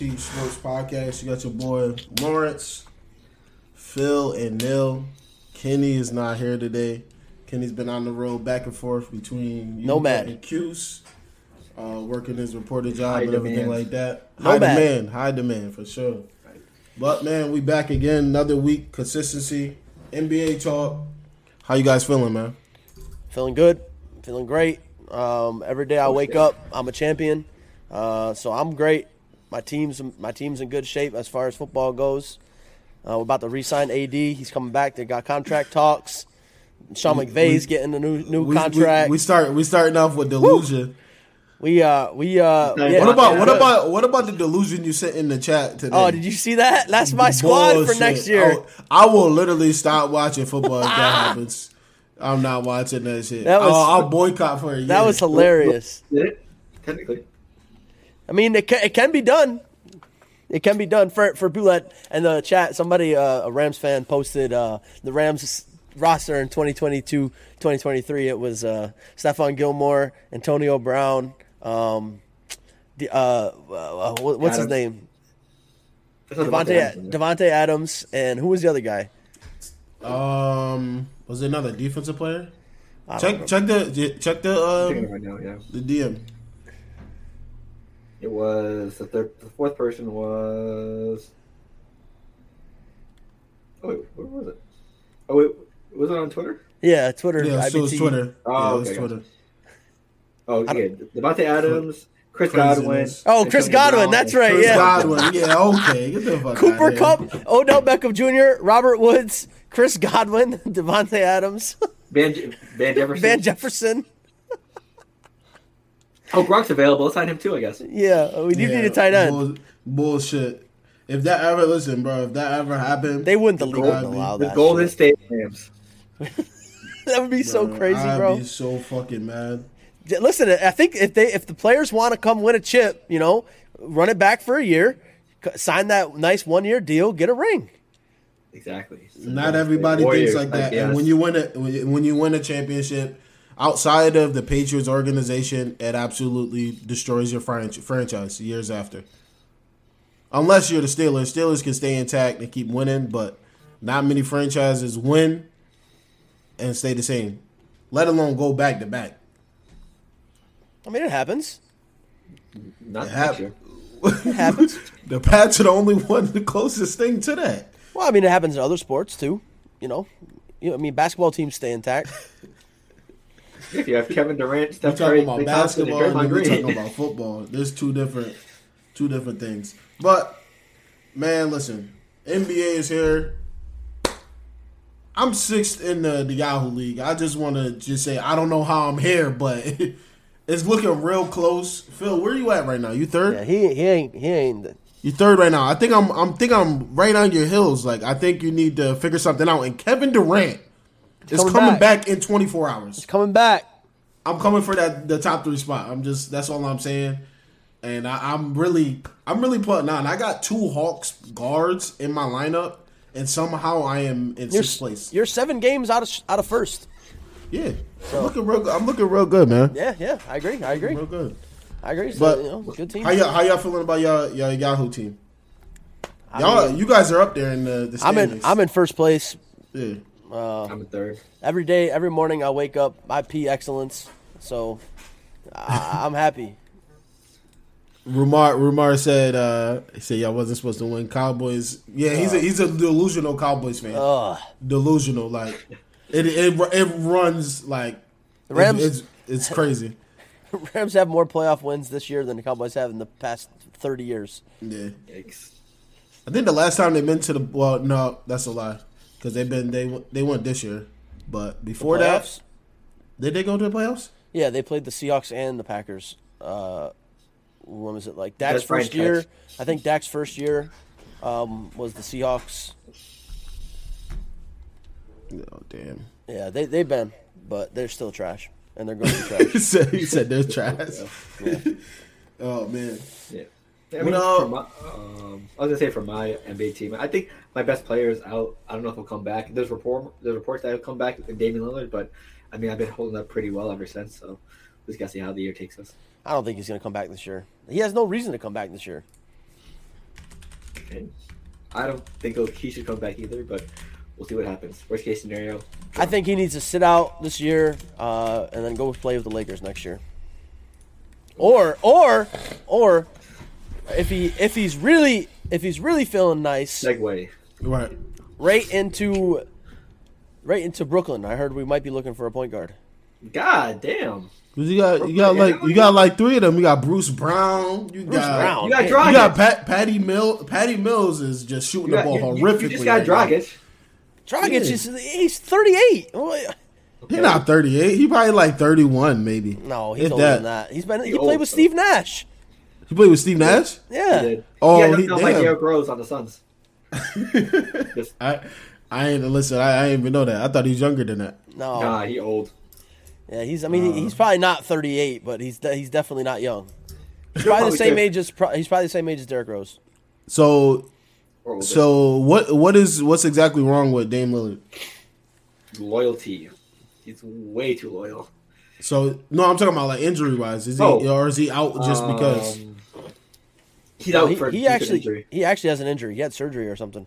man. IBT Sports Podcast. You got your boy Lawrence, Phil, and Neil. Kenny is not here today. Kenny's been on the road back and forth between Nomad. and Cuse, uh, working his reporter job High and everything like that. High Nomad. demand, high demand for sure. But man, we back again. Another week, consistency, NBA talk. How you guys feeling, man? Feeling good. Feeling great. Um, every day I wake up, I'm a champion. Uh, so I'm great. My team's my team's in good shape as far as football goes. Uh, we're about to re-sign AD. He's coming back. They got contract talks. Sean McVay's getting a new new We, contract. we, we start. We starting off with delusion. We uh we uh yeah. What about what Yeah. about what about the delusion you sent in the chat today? Oh, did you see that? That's my squad for next year. Oh, I will literally stop watching football if that happens. I'm not watching that shit. That was- I'll, I'll boycott for a year. That was hilarious. Did it? Technically. I mean, it can, it can be done. It can be done for for people that in the chat. Somebody, uh, a Rams fan, posted uh, the Rams roster in 2022, 2023. It was uh, Stephon Gilmore, Antonio Brown, um, the, uh, uh, what- what's his name? That's not Davante Adams. Davante Adams, and who was the other guy? Um, was it another defensive player? Check know. check the check the I'm checking it um, right now, yeah. the DM. It was the third, the fourth person was. Oh wait, where was it? Oh wait, was it on Twitter? Yeah, Twitter. Yeah, so it's IBT. Twitter. Oh, yeah, okay, it's gotcha. Twitter. Oh I yeah, Davante Adams, Chris Godwin. Oh, Chris Godwin, Brown, that's right, Chris yeah. Godwin. Yeah, okay. Get the fuck Cooper outta here. Kupp, Odell Beckham Jr., Robert Woods, Chris Godwin, Davante Adams, Van, Van Jefferson. Van Jefferson. Oh, Gronk's available. Let's sign him too, I guess. Yeah, we do Yeah, need a tight end. bull- bullshit. If that ever listen, bro, if that ever happened, They wouldn't. The league Gold- wouldn't allow The. Golden shit. State Rams. That would be so crazy, I'd bro. Be so fucking mad. Listen, I think if they if the players want to come win a chip, you know, run it back for a year, sign that nice one year deal, get a ring. Exactly. Not everybody Warriors, thinks like that. And when you win a when you win a championship outside of the Patriots organization, it absolutely destroys your fran- franchise years after. Unless you're the Steelers, Steelers can stay intact and keep winning, but not many franchises win and stay the same. Let alone go back to back. I mean, it happens. not It next hap- It happens. The Pats are the only one, the closest thing to that. well, I mean, it happens in other sports too. You know, you know, I mean, basketball teams stay intact. If you have Kevin Durant, We're Steph talking Curry, about Klay and basketball and Draymond then we're Green. talking about football. There's two different, two different things. But man, listen, NBA is here. I'm sixth in the, the Yahoo League. I just want to just say I don't know how I'm here, but it's looking real close. Phil, where you at right now? You third? Yeah, he he ain't he ain't. You third right now. I think I'm I'm think I'm right on your heels. Like I think you need to figure something out. And Kevin Durant is coming coming back. back in 24 hours. coming back. I'm coming for that the top three spot. I'm just that's all I'm saying. And I, I'm really I'm really putting on. I got two Hawks guards in my lineup, and somehow I am in You're, sixth place. you're seven games out of out of first. Yeah, I'm looking real. good. I'm looking real good, man. Yeah, yeah, I agree. I agree. Real good. I agree. So, But you know, good team. How y'all how y'all feeling about y'all y'all Yahoo team? I Y'all, mean, you guys are up there in the, the I'm in I'm in first place. Yeah. Uh, I'm in third. Every day, every morning, I wake up. I pee excellence. So I, I'm happy. Rumar Rumar said uh he said y'all wasn't supposed to win Cowboys. Yeah, he's a uh. he's a delusional Cowboys fan. Ugh. delusional. Like it, it, it runs like The Rams- It's, it's crazy. Rams have more playoff wins this year than the Cowboys have in the past 30 years. Yeah, Yikes. I think the last time they've been to the well, no, that's a lie because they've been they they went this year, but before that, did they go to the playoffs? Yeah, they played the Seahawks and the Packers. Uh, when was it like Dak's That's first year? Tex. I think Dak's first year um, was the Seahawks. Oh damn! Yeah, they they've been, but they're still trash, and they're going to be trash. he said he said they're trash. oh man, Yeah. I mean, Well- my, um, I was gonna say for my NBA team, I think my best player is out. I don't know if he'll come back. There's report, there's reports that he'll come back with Damian Lillard, but I mean, I've been holding up pretty well ever since. So we just gotta see how the year takes us. I don't think he's going to come back this year. He has no reason to come back this year. And I don't think he should come back either, but we'll see what happens. Worst case scenario, I think he needs to sit out this year uh, and then go play with the Lakers next year. Or or or if he if he's really if he's really feeling nice, segue. Right. right into right into Brooklyn. I heard we might be looking for a point guard. God damn. 'Cause You got you got like you got like three of them. You got Bruce Brown. You Bruce got Brown. You got. Dragic. You got Pat, Patty Mill. Patty Mills is just shooting You, the ball you, you- horrifically. you just got right now. Dragic. Dragic Yeah. is he's 38. He's not 38. He probably like 31, maybe. No, he's If older than that. He's been he, He played old, with though. Steve Nash. He played with Steve Nash. Yeah. He did. Oh, he had he- like damn. Derrick Rose on the Suns. I I ain't listen. I, I didn't even know that. I thought he was younger than that. No. Nah, he old. Yeah, he's. I mean, Uh. he's probably not 38, but he's de- he's definitely not young. He's probably the same good. age as. pro- He's probably the same age as Derrick Rose. So so what what is what's exactly wrong with Dame Lillard? loyalty. He's way too loyal. So no, I'm talking about like injury wise. Is he Oh. or is he out just because? He's out he, for he actually injury. he actually has an injury. He had surgery or something.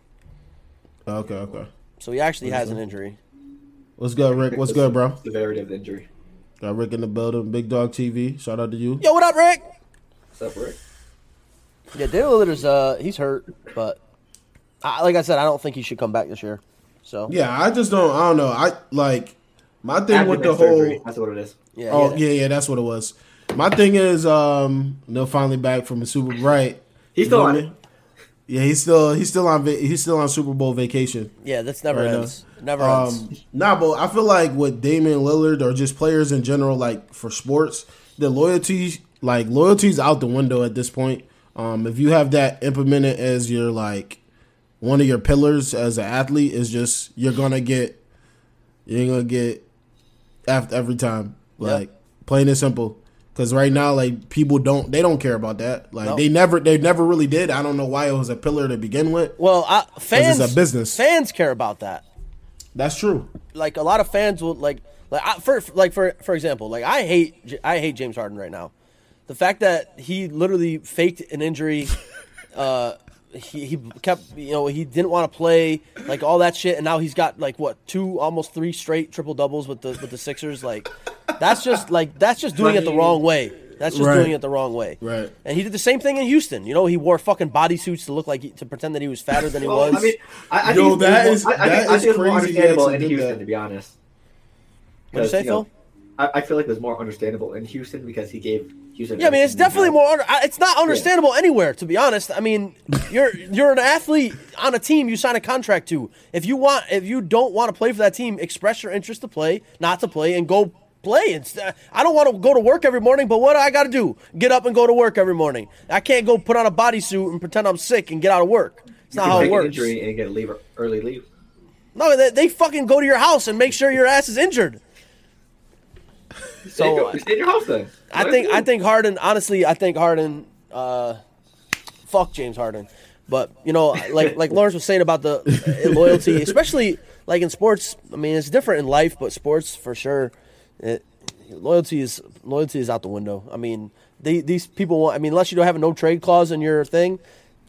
Okay, okay. So he actually has an injury. What's good, Rick? What's good, bro? Severity of the injury. Got Rick in the building. Big Dog TV. Shout out to you. Yo, what up, Rick? What's up, Rick? Yeah, Dame Lillard's uh he's hurt, but I, like I said, I don't think he should come back this year. So Yeah, I just don't. I don't know. I like my thing with the Abdomen surgery. whole. That's what it is. yeah, Oh yeah. yeah, yeah, that's what it was. My thing is, um, they're finally back from the Super right. He's still on it. Yeah, he's still he's still on he's still on Super Bowl vacation. Yeah, that's never Right now. ends. Never ends. Um, nah, but I feel like with Damian Lillard or just players in general, like for sports, the loyalty, like loyalty's out the window at this point. Um, if you have that implemented as your like one of your pillars as an athlete, is just you're gonna get you're gonna get after every time, like plain and simple. Because right now, like people don't they don't care about that. Like No. they never they never really did. I don't know why it was a pillar to begin with. Well, I, fans it's a business. Fans care about that. That's true. Like a lot of fans will like like I, for like for for example, like I hate I hate James Harden right now. The fact that he literally faked an injury, uh, he, he kept you know he didn't want to play like all that shit, and now he's got like what two almost three straight triple doubles with the with the Sixers. Like that's just like that's just doing it the wrong way. That's just Right. doing it the wrong way. Right. And he did the same thing in Houston. You know, he wore fucking bodysuits to look like he, to pretend that he was fatter than he Well, was. I mean, I, I Yo, think that it's is- more, I, I that think, I is think it's more crazy he understandable in Houston, that. to be honest. What'd you say, 'Cause, know, Phil? I, I feel like it was more understandable in Houston because he gave Houston. Yeah, I mean, it's definitely more. Under, it's not understandable anywhere, to be honest. I mean, you're you're an athlete on a team you sign a contract to. If you want, if you don't want to play for that team, express your interest to play, not to play, and go play. It's, uh, I don't want to go to work every morning, but what do I got to do? Get up and go to work every morning. I can't go put on a bodysuit and pretend I'm sick and get out of work. It's not how it works. Injury and get a leave early leave. No, they, they fucking go to your house and make sure your ass is injured. So, stay in your house then. I think I think Harden. Honestly, I think Harden. Uh, fuck James Harden. But you know, like like Lawrence was saying about the uh, loyalty, especially like in sports. I mean, it's different in life, but sports for sure. It, loyalty is loyalty is out the window. I mean, they, these people want. I mean, unless you don't have a no trade clause in your thing,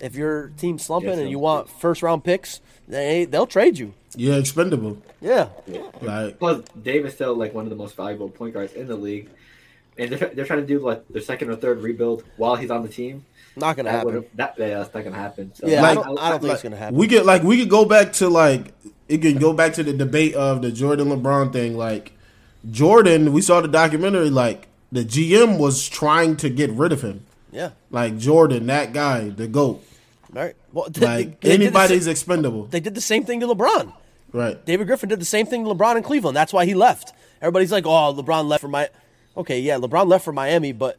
if your team's slumping Yes, and you want first round picks, they they'll trade you. You're expendable. Yeah, Like Plus, Dave is still like one of the most valuable point guards in the league, and they're, they're trying to do like their second or third rebuild while he's on the team. not gonna That happen. that yeah, that's not gonna happen. So, Yeah, Like- I don't, I don't think it's gonna happen. we could like we could go back to like it can go back to the debate of the Jordan LeBron thing. Like Jordan, we saw the documentary. Like the GM was trying to get rid of him. yeah, Like Jordan, that guy, the goat. right. Well, they- Like they did the anybody's sa- expendable. they did the same thing to LeBron. Right. David Griffin did the same thing to LeBron in Cleveland. That's why he left. Everybody's like, "Oh, LeBron left for my." Okay, yeah, LeBron left for Miami, but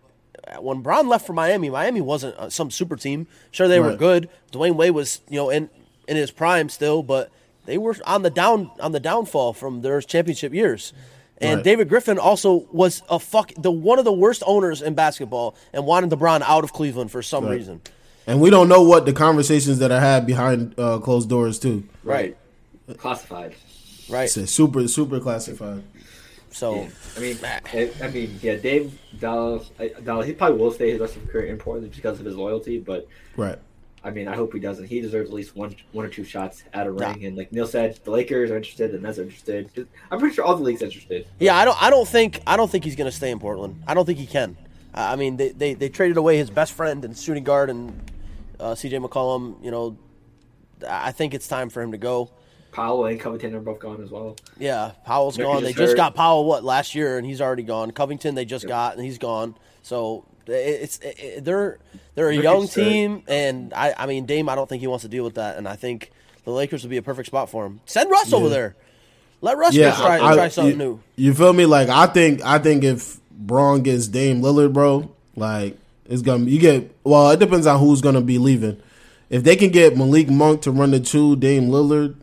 when LeBron left for Miami, Miami wasn't uh, some super team. Sure, they were good. Dwyane Wade was, you know, in in his prime still, but they were on the down on the downfall from their championship years. And Right. David Griffin also was a fuck the one of the worst owners in basketball and wanted LeBron out of Cleveland for some Right. reason. And we don't know what the conversations that are had behind uh, closed doors too. right, classified. Right. It's super super classified. So Yeah. I mean, I, I mean, yeah, Dave Dallas, Dallas, he probably will stay his rest of his career in Portland because of his loyalty. But Right. I mean, I hope he doesn't. He deserves at least one, one or two shots at a Yeah. ring. And like Neil said, the Lakers are interested, the Nets are interested. I'm pretty sure all the leagues interested. yeah, I don't I don't think I don't think he's going to stay in Portland. I don't think he can. I mean, they, they, they traded away his best friend and shooting guard and uh, C.J. McCollum. You know, I think it's time for him to go. Powell and Covington are both gone as well. Yeah, Powell's gone. They is just got Powell what last year, and he's already gone. Covington they just got, and he's gone. So it's it, it- they're they're a Nurkic's young hurt. team, and I I mean Dame, I don't think he wants to deal with that, and I think the Lakers would be a perfect spot for him. Send Russ over there. Let Russ Yeah, go try, I- try something you, new. You feel me? Like I think I think if Bron gets Dame Lillard, bro, like it's gonna you get well. It depends on who's gonna be leaving. If they can get Malik Monk to run the two, Dame Lillard,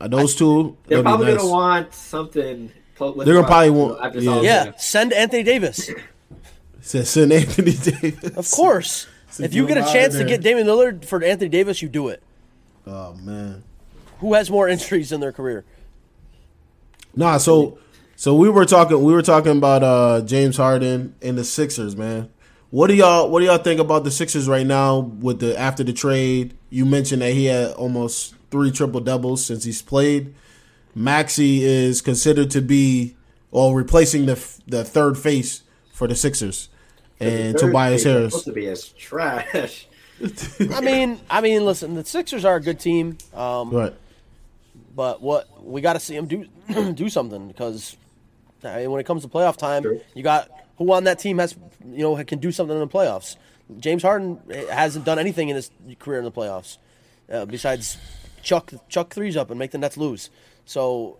uh, those two, They're that'd be probably nice. gonna want something. They're gonna probably want- after yeah. all Yeah, send Anthony Davis. Said send Anthony Davis. Of course. If you get a chance to get Damian Lillard for Anthony Davis, you do it. Oh man. Who has more injuries in their career? Nah, so so we were talking we were talking about uh James Harden and the Sixers, man. What do y'all what do y'all think about the Sixers right now with the after the trade? You mentioned that he had almost three triple doubles since he's played. Maxi is considered to be or replacing the the third face for the Sixers. And Tobias base is Harris. supposed to be as trash. I mean, I mean, listen, the Sixers are a good team. Um, Right. But what we got to see them do do something because I mean, when it comes to playoff time, Sure. you got who on that team has you know can do something in the playoffs. James Harden hasn't done anything in his career in the playoffs uh, besides chuck chuck threes up and make the Nets lose. So,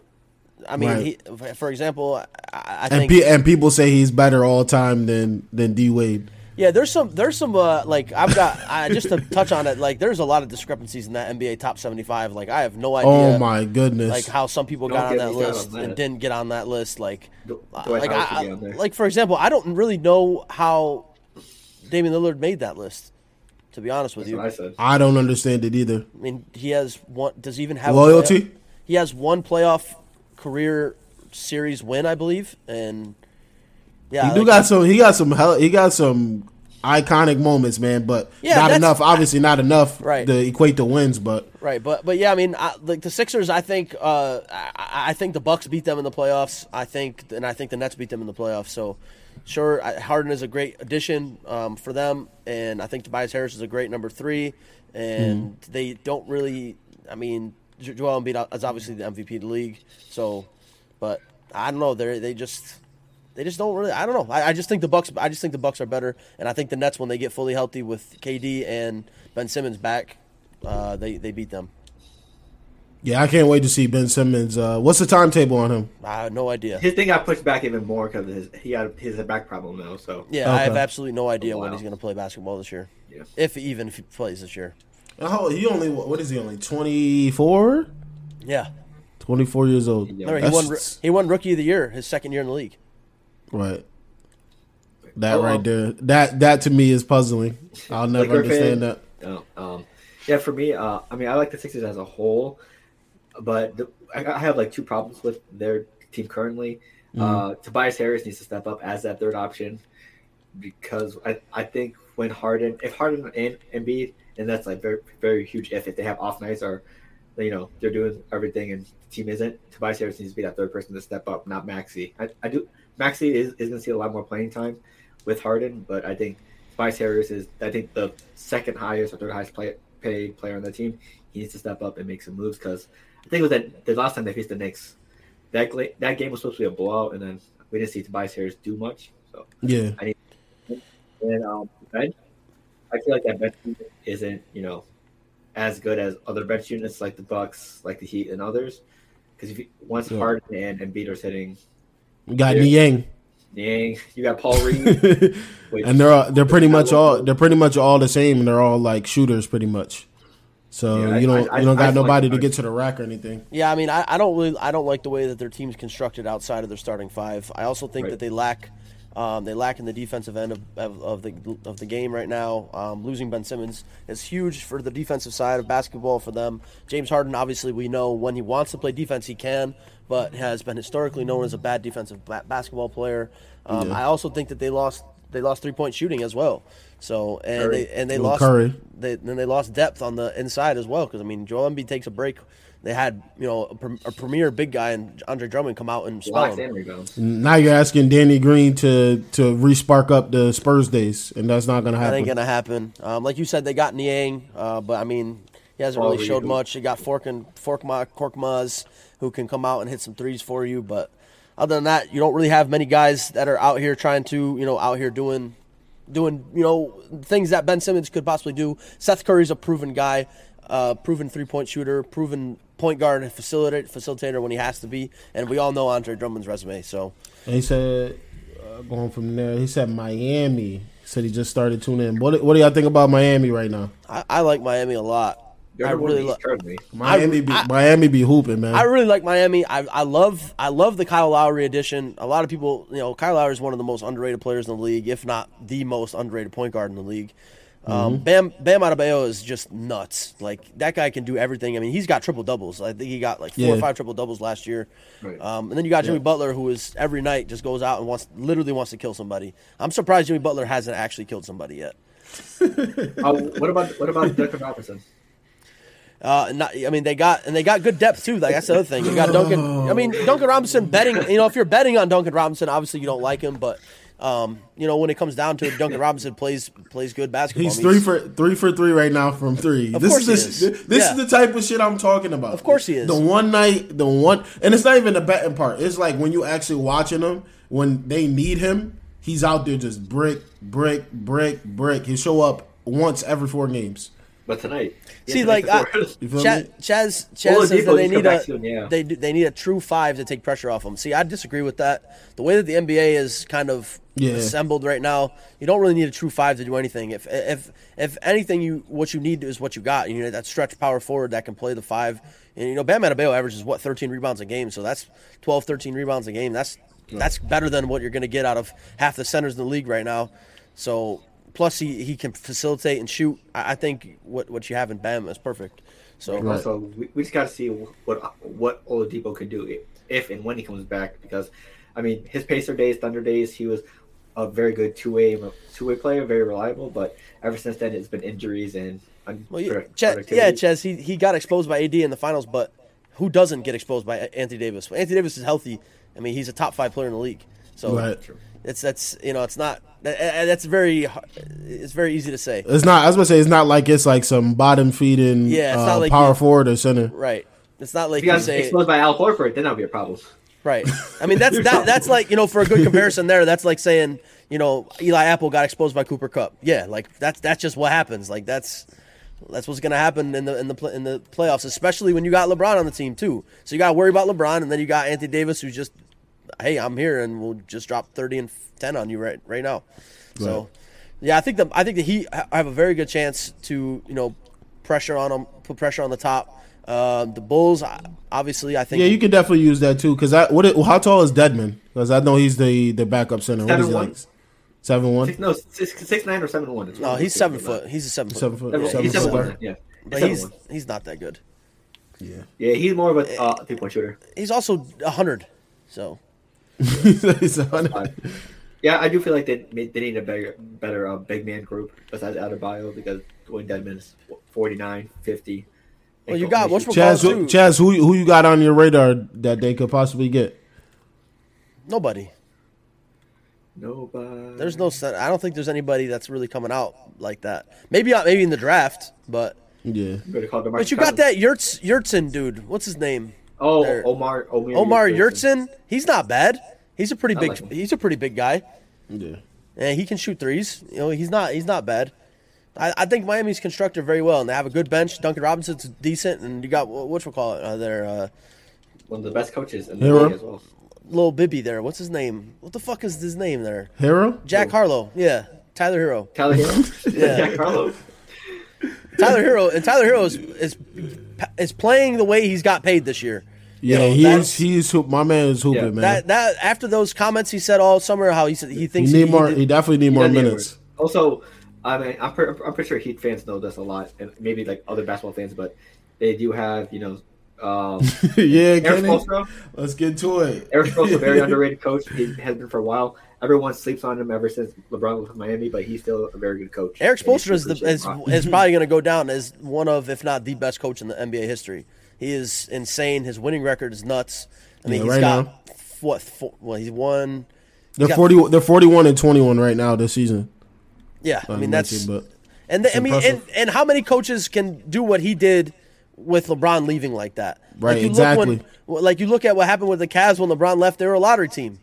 I mean, Right. he, for example, I, I And think pe- and people say he's better all time than than D Wade. yeah, there's some there's some uh, like I've got I just to touch on it like there's a lot of discrepancies in that NBA top 75. Like I have no idea. Oh my goodness. like how some people Don't got on that list on that. and didn't get on that list. Like, Dw- uh, like, Howard I, should be on there. like for example, I don't really know how Damian Lillard made that list. To be honest with That's you, what I said. I don't understand it either. I mean, he has one. Does he even have Loyalty? playoff- he has one playoff career series win, I believe, and yeah, He do like, got some. He got some. hell- He got some iconic moments, man. But Yeah, not enough. Obviously, not enough Right. to equate to wins. But Right, but but yeah, I mean, I, like the Sixers, I think uh, I, I think the Bucks beat them in the playoffs. I think, and I think the Nets beat them in the playoffs. So, sure, Harden is a great addition um, for them, and I think Tobias Harris is a great number three. And they don't really, I mean, Joel Embiid is obviously the MVP of the league. So, but I don't know, they they just. They just don't really. I don't know. I, I just think the Bucks. I just think the Bucks are better, and I think the Nets, when they get fully healthy with KD and Ben Simmons back, uh, they they beat them. yeah, I can't wait to see Ben Simmons. Uh, what's the timetable on him? I have no idea. His thing got pushed back even more because he had his back problem now. So Yeah, I have absolutely no idea when wow. he's going to play basketball this year, yeah. if even if he plays this year. Oh, he only what is he only 24? Yeah, 24 years old. Yeah. remember he won. He won Rookie of the Year his second year in the league. Right. That Oh, right um, there. That that to me is puzzling. I'll never Laker understand fan? that. No, um, yeah, for me, uh, I mean, I like the Sixers as a whole, but the, I, I have like two problems with their team currently. Uh, Tobias Harris needs to step up as that third option because I, I think when Harden, if Harden and Embiid, and that's like very very huge if if they have off nights or you know they're doing everything and the team isn't, Tobias Harris needs to be that third person to step up, not Maxi. I, I do Maxi is, is going to see a lot more playing time with Harden, but I think Tobias Harris is I think the second highest or third highest play, paid player on the team. He needs to step up and make some moves because I think it was that the last time they faced the Knicks, that that game was supposed to be a blowout, and then we didn't see Tobias Harris do much. So Yeah. I need and um, I feel like that bench unit isn't you know as good as other bench units like the Bucks, like the Heat, and others. Because if you, once Yeah. Harden and Embiid are sitting, You got Yeah. Niang. dang, you got Paul Reed. which- and they're all, they're pretty much all they're pretty much all the same and they're all like shooters pretty much. So Yeah, you don't I- you don't I- got I nobody like- to get to the rack or anything. Yeah, I mean, I, I don't really, I don't like the way that their team's constructed outside of their starting five. I also think Right. that they lack Um, they lack in the defensive end of, of, of the of the game right now. Um, losing Ben Simmons is huge for the defensive side of basketball for them. James Harden, obviously, we know when he wants to play defense, he can, but has been historically known as a bad defensive ba- basketball player. Um, Yeah. I also think that they lost they lost three point shooting as well. So and Curry. they and they Well, lost Curry. they then they lost depth on the inside as well because I mean Joel Embiid takes a break. They had you know a, pre- a premier big guy and Andre Drummond come out and spell him. Now you're asking Danny Green to to respark up the Spurs days, and that's not gonna happen. That ain't gonna happen. Um, like you said, they got Niang, uh, but I mean he hasn't really Well, showed much. They got Fork and Forkma Korkmaz who can come out and hit some threes for you, but other than that, you don't really have many guys that are out here trying to you know out here doing doing you know things that Ben Simmons could possibly do. Seth Curry's a proven guy, uh, proven three point shooter, proven point guard and facilitator, facilitator when he has to be, and we all know Andre Drummond's resume. So And he said, uh, going from there, he said Miami. He said he just started tuning in. What What do y'all think about Miami right now? I, I like Miami a lot. They're I really, in lo- East. Miami, be, I- Miami be hooping, man. I really like Miami. I, I love I love the Kyle Lowry addition. A lot of people, you know, Kyle Lowry is one of the most underrated players in the league, if not the most underrated point guard in the league. Um, Bam Bam Adebayo is just nuts. Like that guy can do everything. I mean, he's got triple doubles. I think he got like four or five triple doubles last year. Right. Um, and then you got Jimmy Butler, who is every night just goes out and wants literally wants to kill somebody. I'm surprised Jimmy Butler hasn't actually killed somebody yet. Oh, what about what about Duncan Robinson? Uh, not, I mean, they got and they got good depth too. Like that's the other thing. You got Duncan. I mean, Duncan Robinson betting. You know, if you're betting on Duncan Robinson, obviously you don't like him, but um, you know when it comes down to it, Duncan Robinson plays plays good basketball. He's three for three for three right now from three. Of this course is he is. this Yeah. is the type of shit I'm talking about. Of course he is. The one night, the one, and it's not even the betting part. It's like when you actually watching him when they need him, he's out there just brick, brick, brick, brick. He show up once every four games. But tonight, See, like I, before- You feel Chaz. Chaz, Chaz Oladipo says that they need a soon, yeah. they they need a true five to take pressure off them. See, I disagree with that. The way that the NBA is kind of Yeah. assembled right now, you don't really need a true five to do anything. If if if anything, you what you need is what you got. You need that stretch power forward that can play the five. And you know, Bam Adebayo averages what 13 rebounds a game, so that's 12, 13 rebounds a game. That's that's better than what you're going to get out of half the centers in the league right now. So plus he, he can facilitate and shoot. I, I think what what you have in Bam is perfect. So And also, we, we just got to see what what Oladipo can do if, if and when he comes back. Because, I mean, his Pacer days, Thunder days, he was a very good two way two way player, very reliable. But ever since then, it's been injuries and Well, yeah, unproductivity. Ches, yeah, Ches, he, he got exposed by AD in the finals, but who doesn't get exposed by Anthony Davis? When Anthony Davis is healthy, I mean, he's a top five player in the league. So Right. It's that's you know it's not that, that's very it's very easy to say. It's not. I was gonna say it's not like it's like some bottom feeding Yeah, it's uh, not like power you- forward or center. Right. It's not like If he you got say exposed by Al Horford, then that'll be a problem. right. I mean that's that that's like you know for a good comparison there. That's like saying you know Eli Apple got exposed by Cooper Kupp. Yeah, like that's that's just what happens. Like that's that's what's going to happen in the in the in the playoffs, especially when you got LeBron on the team too. So you got to worry about LeBron, and then you got Anthony Davis, who's just, hey, I'm here, and we'll just drop thirty and ten on you right right now. So, yeah, I think the I think the Heat have a very good chance to you know pressure on them, put pressure on the top. Uh, the Bulls, obviously, I think Yeah, you could definitely use that too. Because I, what? it- How tall is Dedmon? Because I know he's the the backup center. What is he 7'1". like? Seven one. Six, no, six, six nine or seven one. no, he's seven foot. He's a seven foot, Seven foot. Seven, Seven he's seven foot. one. Yeah, but he's one. he's not that good. Yeah. yeah, he's more of a uh, three point shooter. He's also hundred, so yeah, I do feel like they they need a better better uh, big man group besides Adebayo because Dewayne Dedmon is 49, 50. Well, you got what's Chaz, too. who, Chaz, who who you got on your radar that they could possibly get? nobody. Nobody. There's no. I don't think there's anybody that's really coming out like that. Maybe uh, maybe in the draft, but Yeah. I'm call DeMarcus but you got that Yurts Yurtsin dude. What's his name? Oh, there. Omar Omar Omar Yurtsin. He's not bad. He's a pretty I big. Like he's a pretty big guy, Yeah. and he can shoot threes. You know, he's not. He's not bad. I, I think Miami's constructed very well, and they have a good bench. Duncan Robinson's decent, and you got what we call it? Uh, their uh, one of the best coaches in the Herro? league as well. little Bibby there. What's his name? What the fuck is his name there? Herro. Jack Harlow. Yeah, Tyler Herro. Tyler Herro, Yeah. Jack Harlow. Tyler Herro and Tyler Herro is, is is playing the way he's got paid this year. Yeah, know, he's that's- he's hoop. My man is hooping, Yeah, man. That that after those comments he said all summer how he said he he thinks need he, more. did- He definitely need more He doesn't need minutes. Also, I mean, I'm, pre- I'm pretty sure Heat fans know this a lot, and maybe like other basketball fans, but they do have, you know, um, yeah, Erik Kenny. Spoelstra. Let's get to it. Erik Spoelstra, a very underrated coach. He has been for a while. Everyone sleeps on him ever since LeBron left Miami, but he's still a very good coach. Erik And he's Spoelstra is, the, is, is probably going to go down as one of, if not the best coach in the NBA history. He is insane. His winning record is nuts. I mean, Yeah, he's right got now. what? Four, well, he's won. They're got- forty. They're forty-one and twenty-one right now this season. Yeah, I Uh, mean Messi, that's but and the, I mean and, and how many coaches can do what he did with LeBron leaving like that? Right, like you exactly. Look when, like you look at what happened with the Cavs when LeBron left; they were a lottery team,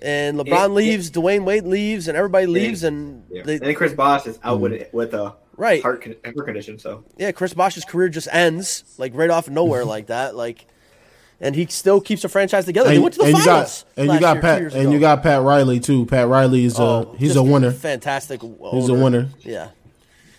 and LeBron Yeah, leaves, Dwyane Wade leaves, and everybody leaves, and Yeah. they, and then Chris Bosh is out with with a Right. heart, con- heart condition. So yeah, Chris Bosh's career just ends like right off nowhere like that. Like, and he still keeps the franchise together. they and, went to the and you finals. got and you got year, Pat and ago. you got Pat Riley too. Pat Riley is a Oh, he's a winner. Fantastic. He's a winner. Yeah,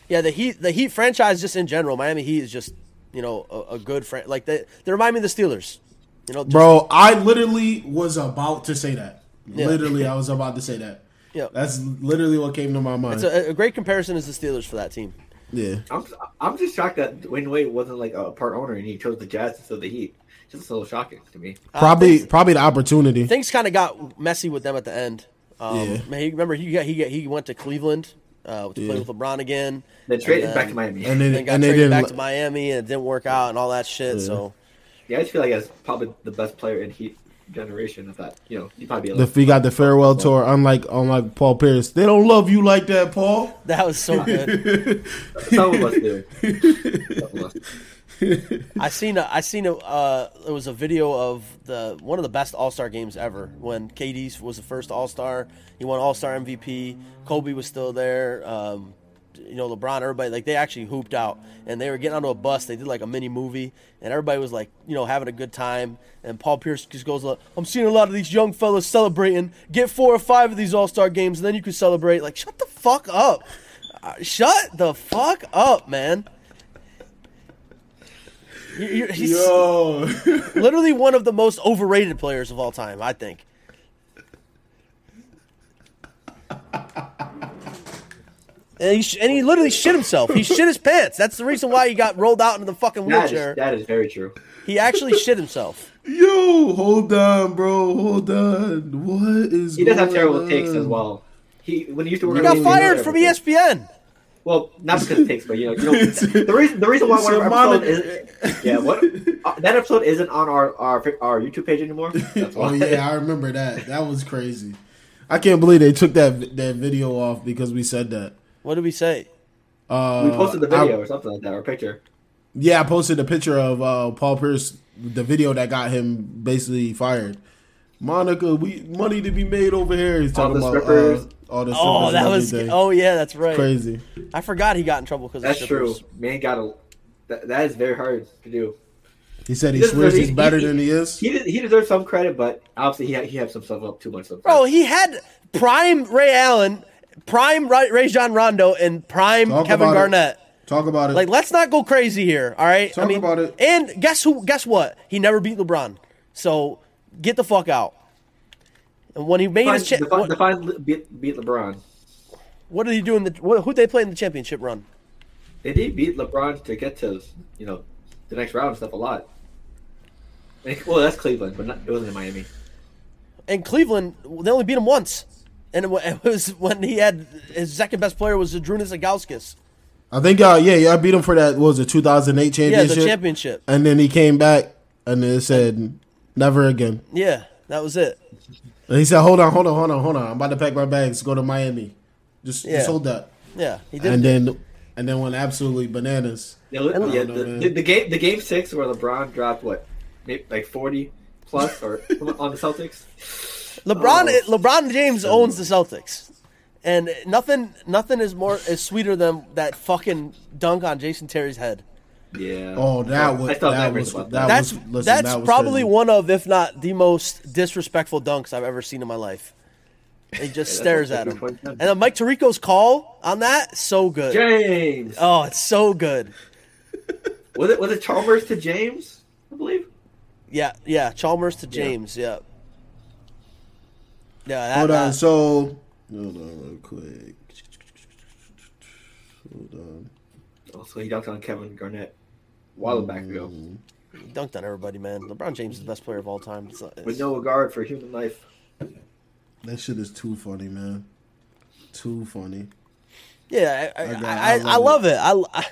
yeah. The Heat, the Heat franchise, just in general, Miami Heat is just you know a, a good friend. Like they, they remind me of the Steelers. You know, just, Bro, I literally was about to say that. Yeah. Literally, I was about to say that. Yeah. That's literally what came to my mind. It's a, a great comparison is the Steelers for that team. yeah. I'm I'm just shocked that Dwyane Wade wasn't like a part owner and he chose the Jazz instead of the Heat. Just a little shocking to me. Probably things- probably the opportunity. Things kind of got messy with them at the end. Um, Yeah. man, he, remember he got, he got, he went to Cleveland uh, to Yeah. play with LeBron again. Then traded And back then- to Miami. And then Then got and traded didn't back to Miami and it didn't work out and all that shit. So yeah, I just feel like he's probably the best player in Heat generation. Of that, you know, he probably be the like, we got the farewell tour. Unlike unlike Paul Pierce, they don't love you like that, Paul. that was so good. some of us do. Some of us. I seen a, I seen a, uh, it was a video of the one of the best All Star games ever when KD was the first All Star. He won All Star MVP. Kobe was still there. Um, you know, LeBron, everybody like they actually hooped out and they were getting onto a bus. They did like a mini movie and everybody was like, you know, having a good time. And Paul Pierce just goes, "I'm seeing a lot of these young fellas celebrating. Get four or five of these All Star games and then you can celebrate." Like, shut the fuck up. Uh, shut the fuck up, man. You- you- he's- Yo, literally one of the most overrated players of all time, I think. And he, sh- and he literally shit himself. He shit his pants. That's the reason why he got rolled out into the fucking wheelchair. is, that is very true. He actually shit himself. yo, hold on, bro, hold on. What is? He does have terrible on? takes as well. He when he used to work. He got fired from ESPN. Well, not because of takes, but you know, you know the reason the reason why one of our Samana- is yeah what uh, that episode isn't on our our our YouTube page anymore. That's Oh yeah, I remember that. That was crazy. I can't believe they took that that video off because we said that. What did we say? Uh, we posted the I- video or something like that or picture. yeah, I posted a picture of uh, Paul Pierce, the video that got him basically fired. Monica, we money to be made over here. He's All talking the about strippers. uh, all the Oh, that was. everything. Oh yeah, that's right. crazy. I forgot he got in trouble because That's of true. Man, got a. that, that is very hard to do. He said he, He swears really- he's better he- than he is. He he deserves some credit, but obviously he had, he had some stuff up too much. Sometimes. Bro, he had prime Ray Allen, prime Ray, Rajon Rondo, and prime Talk Kevin about it. Garnett. Talk about it. Like, let's not go crazy here. All right. Talk about it. And guess who? Guess what? He never beat LeBron. So get the fuck out. And when he made define, his cha- define, what, define beat, beat LeBron. what did he do in the? Who'd they play in the championship run? They did beat LeBron to get to you know the next round and stuff a lot. And- Well, that's Cleveland, but not, it wasn't in Miami. And Cleveland, they only beat him once, and it was when he had his second best player was Zydrunas Ilgauskas. I think, uh, yeah, yeah, I beat him for that. What was it 2008 championship? Yeah, championship? the championship. And then he came back and it said never again. Yeah, that was it. And he said, "Hold on, hold on, hold on, hold on. I'm about to pack my bags, go to Miami. Just, Yeah. just hold that." Yeah, he did. And then, and then went absolutely bananas. Yeah, li- yeah, know, the, the, the game the game six where LeBron dropped what, maybe like forty plus or on the Celtics. LeBron Oh. LeBron James owns the Celtics, and nothing nothing is more is sweeter than that fucking dunk on Jason Terry's head. Yeah. Oh, that was I that was about that That's was listen, that's that was probably crazy. one of, if not the most disrespectful dunks I've ever seen in my life. He just that's stares at him, Point and then Mike Tirico's call on that so good. James. Oh, it's so good. Was it was it Chalmers to James? I believe. Yeah, yeah. Chalmers to James. Yeah. Yeah. That- Hold on. that- So hold on real quick. Hold on. Also, he dunked on Kevin Garnett a while back ago. he dunked on everybody, man. LeBron James is the best player of all time. It's, it's, With no regard for human life. That shit is too funny, man. Too funny. yeah, I, I, I got- I, I I, love love it. I, I-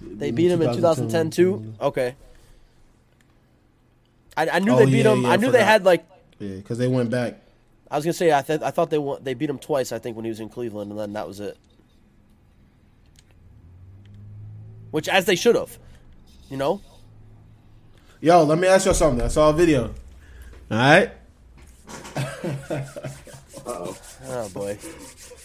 they beat him in 2010 too. Okay. I, I knew Oh, they beat yeah, him. yeah, I I knew they had like Yeah, because they went back. I was gonna say I th- I thought they won- they beat him twice. I think when he was in Cleveland, and then that was it. Which, as they should have, you know. Yo, let me ask you something. I saw a video. All right. Uh-oh. Oh boy.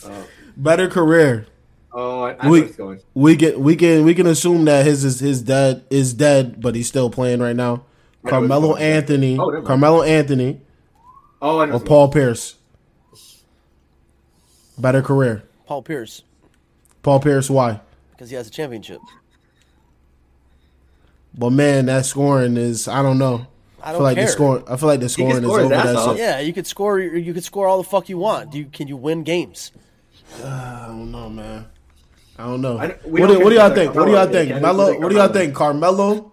Uh, better career. Oh, I, I know We- where it's going. We can we can we can assume that his is his dad is dead, but he's still playing right now. I know it's Carmelo. Anthony, Oh. Carmelo Anthony, Oh, I know. or it's Paul Pierce. Better career. Paul Pierce Paul Pierce. Why? because he has a championship. But man, that scoring is I don't know. I I don't feel like care. the scoring. I feel like the scoring is score his over ass that shit. Yeah, you could score. You could score all the fuck you want. Do you? Can you win games? Uh, I don't know, man. I don't know. I don't- we what, don't do, what do y'all to think? What do y'all think? Melo, Carmelo. what do y'all think? Carmelo?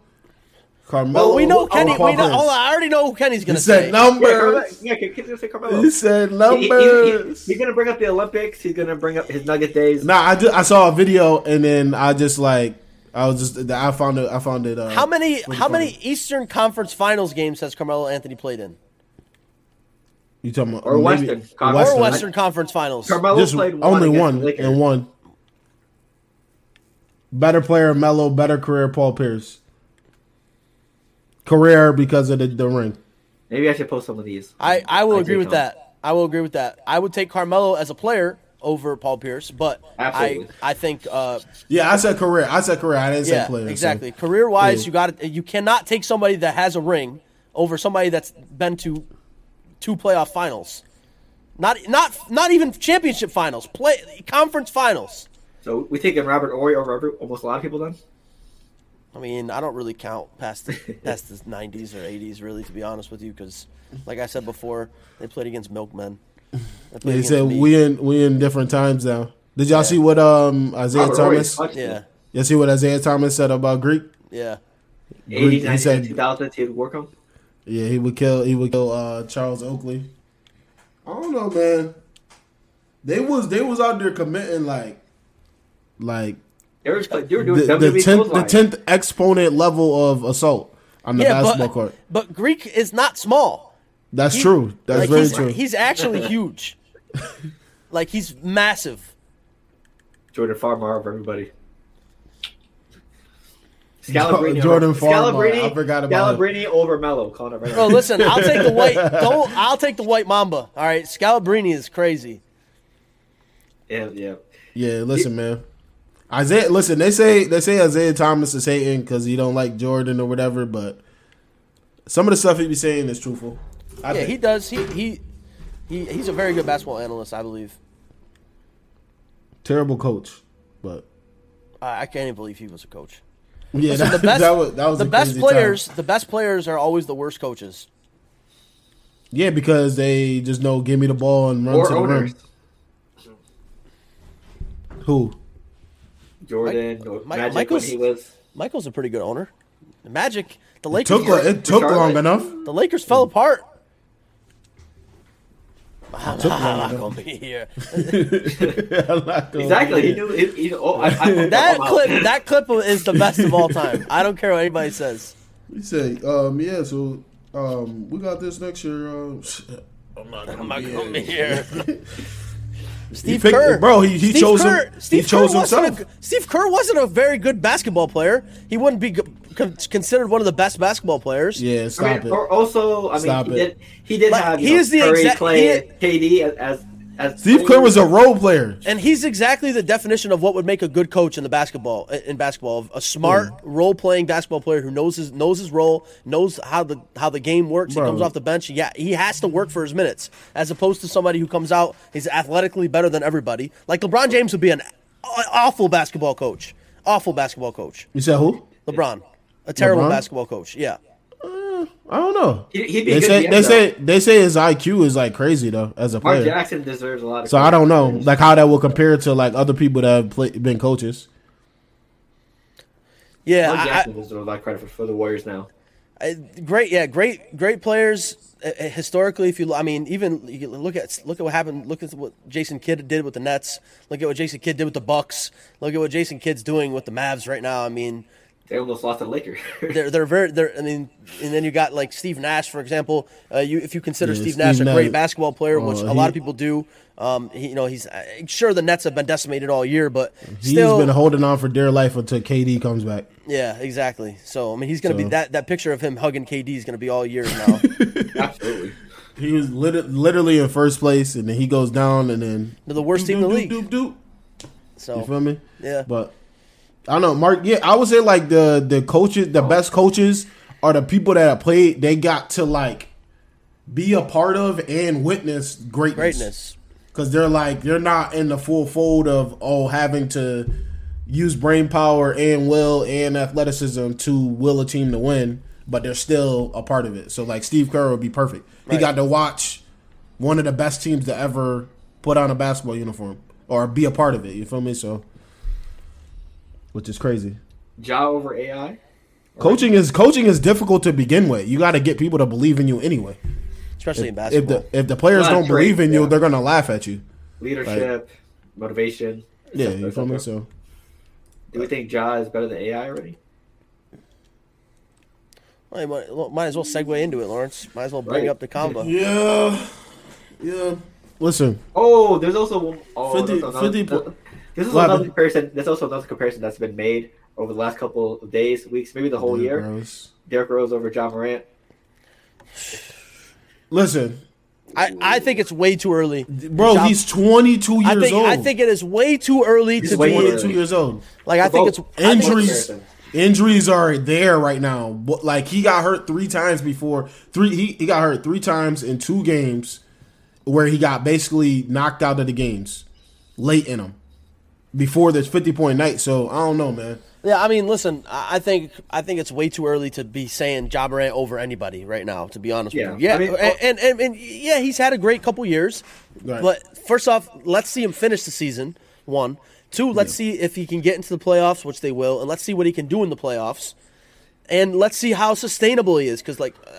Carmelo? Well, we know Kenny. Paul We know, Pierce? hold on, I already know who Kenny's gonna said say. Yeah, Carmelo, numbers. yeah, kid's gonna say Carmelo. He said He- he- numbers. he- he's gonna bring up the Olympics. He's gonna bring up his Nugget days. Nah, I just I saw a video and then I just like I was just I found it I found it. Uh, How many? How funny. many Eastern Conference Finals games has Carmelo Anthony played in? You talking about Or maybe- Western Conference. Western. Or Western Conference Finals? Carmelo Just played one only against one and one. Better player, Melo. Better career, Paul Pierce. Career because of the, the ring. Maybe I should post some of these. I, I will I agree with on. that. I will agree with that. I would take Carmelo as a player over Paul Pierce, but I Absolutely. I think uh, Yeah, I said career. I said career. I didn't say yeah player. so- exactly. Career wise, Yeah. you got you cannot take somebody that has a ring over somebody that's been to two playoff finals. Not not not even championship finals. Play conference finals. So we taking Robert Horry over every, almost a lot of people then. I mean, I don't really count past the, past the 90s or 80s, really, to be honest with you, because, like I said before, they played against milkmen. They played They said me. we in we in different times now. Did y'all see what um Isaiah Robert Thomas? touched Yeah, You see what Isaiah Thomas said about Greek? yeah. it. 80, Greek, 90, he said 2000, he would work on. Yeah, he would kill. He would kill uh, Charles Oakley. I don't know, man. They was they was out there committing like, like They were, they were the, doing the WWE tenth the tenth exponent level of assault on the yeah, basketball but, court. but Greek is not small. That's He- true. That's like, very he's, true. He's actually huge. like, he's massive. Jordan Farmar of everybody. Scalabrine Jordan over, Farmar, Scalabrine, I forgot about him. Scalabrine over Mello. Calling it right Bro, now. listen, I'll take the white. Don't. I'll take the white Mamba. All right, Scalabrine is crazy. Yeah, yeah. yeah, listen, man. Isaiah, listen. They say they say Isaiah Thomas is hating because he don't like Jordan or whatever, but some of the stuff he be saying is truthful. I Yeah, think. he does. He he he. He's a very good basketball analyst, I believe. terrible coach, but I I can't even believe he was a coach. yeah, Listen, that, the best, that was that was the a best crazy players. time. The best players are always the worst coaches. Yeah, because they just know give me the ball and run Or to the owners. rim. Who? Jordan or Mike- Magic Michael's- when he was. Michael's a pretty good owner. The Magic, the It Lakers, took it took Charlotte. long enough. the Lakers fell apart. I'm, Took I'm long not gonna be here. Exactly. He knew. He, he, oh, I, I, That I'm out. clip, that clip is the best of all time. I don't care what anybody says. We say, um, yeah, so um, we got this next year. Um, I'm not gonna, I'm not be gonna be here. here. Steve picked- Kerr, bro, he- he Steve chose Kerr, him- he Steve chose Kerr wasn't himself. A, Steve Kerr wasn't a very good basketball player. He wouldn't be con- considered one of the best basketball players. Yeah, I stop mean, it. or also, I mean, Stop he it. did. He did Like, have. He know, is the Curry, exact- Clay, he- KD as as. As Steve Kerr was a role player. And he's exactly the definition of what would make a good coach in the basketball in basketball. A smart role playing basketball player who knows his knows his role, knows how the how the game works. Bro. He comes off the bench. Yeah, he has to work for his minutes, as opposed to somebody who comes out he's athletically better than everybody. Like LeBron James would be an awful basketball coach. Awful basketball coach. You said who? LeBron. A terrible LeBron? basketball coach. Yeah. I don't know. He, he'd be They a say GM, they though. say they say his IQ is like crazy though as a Mark player. Jackson deserves a lot of. So I don't know like how that will compare to like other people that have play, been coaches. Yeah. Mark I- I- Jackson deserves a lot of credit for, for the Warriors now. Uh, great, yeah, great, great players. Uh, uh, historically, if you, I mean, even you look at look at what happened. Look at what Jason Kidd did with the Nets. Look at what Jason Kidd did with the Bucks. Look at what Jason Kidd's doing with the Mavs right now. I mean, They almost lost to the Lakers. they're they're very they're. I mean, and then you got like Steve Nash, for example. Uh, you if you consider Yeah, Steve, Steve Nash a great Nash. basketball player, which Oh, a lot of people do. Um, he, you know, he's uh, sure the Nets have been decimated all year, but He's still, been holding on for dear life until KD comes back. yeah, exactly. So I mean, he's gonna be that that picture of him hugging KD is gonna be all year now. Absolutely. He was lit- literally in first place, and then he goes down, and then They're the worst team in the league. Doop, doop, doop. So You feel me? Yeah. But I don't know, Mark. Yeah, I would say like the the coaches, the best coaches are the people that have played. They got to like be a part of and witness greatness. greatness. because they're like they're not in the full fold of oh having to use brain power and will and athleticism to will a team to win, but they're still a part of it. So like Steve Kerr would be perfect. He got to watch one of the best teams to ever put on a basketball uniform or be a part of it. You feel me? So, which is crazy. Ja over AI. Coaching is coaching is difficult to begin with. You got to get people to believe in you anyway. especially in If basketball. the if the players don't great, believe in you, they're gonna laugh at you. Leadership, motivation. Yeah, et cetera, you feel me? So Do we think Ja is better than AI already? Well, might, well, might as well segue into it, Lawrence. Might as well bring Right. up the combo. Yeah, yeah. Listen, Oh, there's also one- oh, 50 there's another, 50 po- This is What another happened? comparison. There's also another comparison that's been made over the last couple of days, weeks, maybe the whole Yeah, year. bros. Derrick Rose over Ja Morant. Listen, I, I think it's way too early. bro, Ja- he's 22 years I think old. I think it is way too early He's to be 22 early. years old. like. I think it's Both. I think it's- Injuries, injuries are there right now. But like he got hurt three times before. Three he, he got hurt three times in two games, where he got basically knocked out of the games, late in them, before this 50 point night. So I don't know, man. Yeah, I mean, listen, I I think I think it's way too early to be saying Ja Morant over anybody right now. To be honest Yeah. with you, yeah, I mean, and, and, and and yeah, he's had a great couple years. Right. But first off, let's see him finish the season. One, two, let's see if he can get into the playoffs, which they will, and let's see what he can do in the playoffs, and let's see how sustainable he is. Because like, uh,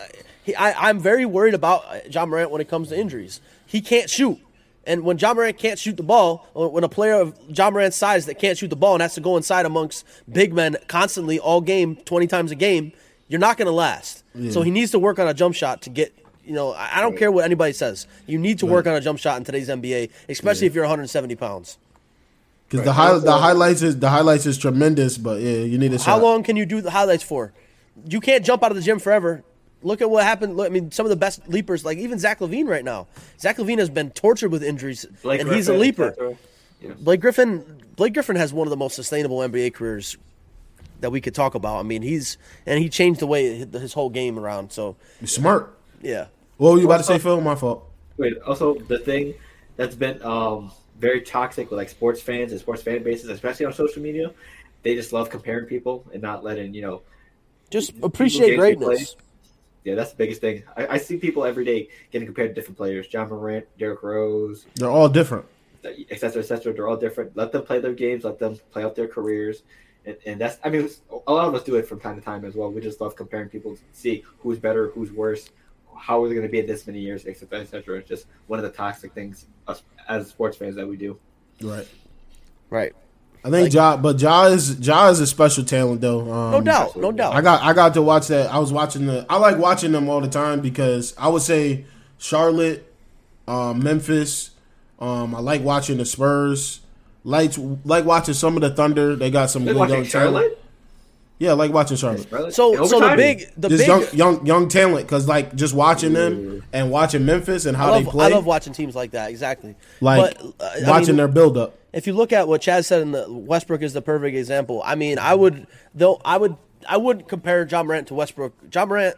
he, I, I'm very worried about uh, Ja Morant when it comes to injuries. He can't shoot. And when Ja Morant can't shoot the ball, or when a player of Ja Morant's size that can't shoot the ball and has to go inside amongst big men constantly all game, 20 times a game, you're not going to last. So he needs to work on a jump shot to get, you know, I don't care what anybody says. You need to work on a jump shot in today's NBA, especially if you're 170 pounds. Because the high, the highlights is the highlights is tremendous, but yeah, you need a How long can you do the highlights for? You can't jump out of the gym forever. Look at what happened. Look, I mean, some of the best leapers, like even Zach LaVine right now. Zach LaVine has been tortured with injuries, Blake and he's a leaper. cetera. Yeah. Blake Griffin, Blake Griffin has one of the most sustainable NBA careers that we could talk about. I mean, he's and he changed the way his his whole game around. So You're smart. yeah, What were you about to say, Phil? My fault. Wait, also the thing that's been um, very toxic with like sports fans and sports fan bases, especially on social media, they just love comparing people and not letting you know. just appreciate games they greatness. Play. Yeah, that's the biggest thing. I, I see people every day getting compared to different players: Ja Morant, Derrick Rose, They're all different. et cetera, et cetera. They're all different. Let them play their games. Let them play out their careers. And, and that's, I mean, a lot of us do it from time to time as well. We just love comparing people to see who's better, who's worse, how are they going to be in this many years, et cetera, et cetera. It's just one of the toxic things us, as sports fans that we do. Right. Right, I think Like- Ja, but Ja is Ja is a special talent though. Um, no doubt, no doubt. I got I got to watch that. I was watching the. I like watching them all the time because I would say Charlotte, um, Memphis. Um, I like watching the Spurs. Like like watching some of the Thunder. They got some good young talent. Charlotte? Yeah, I like watching Charlotte. Charlotte? so In so the big the Just big. young young young talent because like just watching them and watching Memphis and how love, they play. I love watching teams like that. Exactly. like but, uh, I watching mean, their build up. if you look at what Chad said in the Westbrook is the perfect example. I mean, I would though I would I would compare Ja Morant to Westbrook. Ja Morant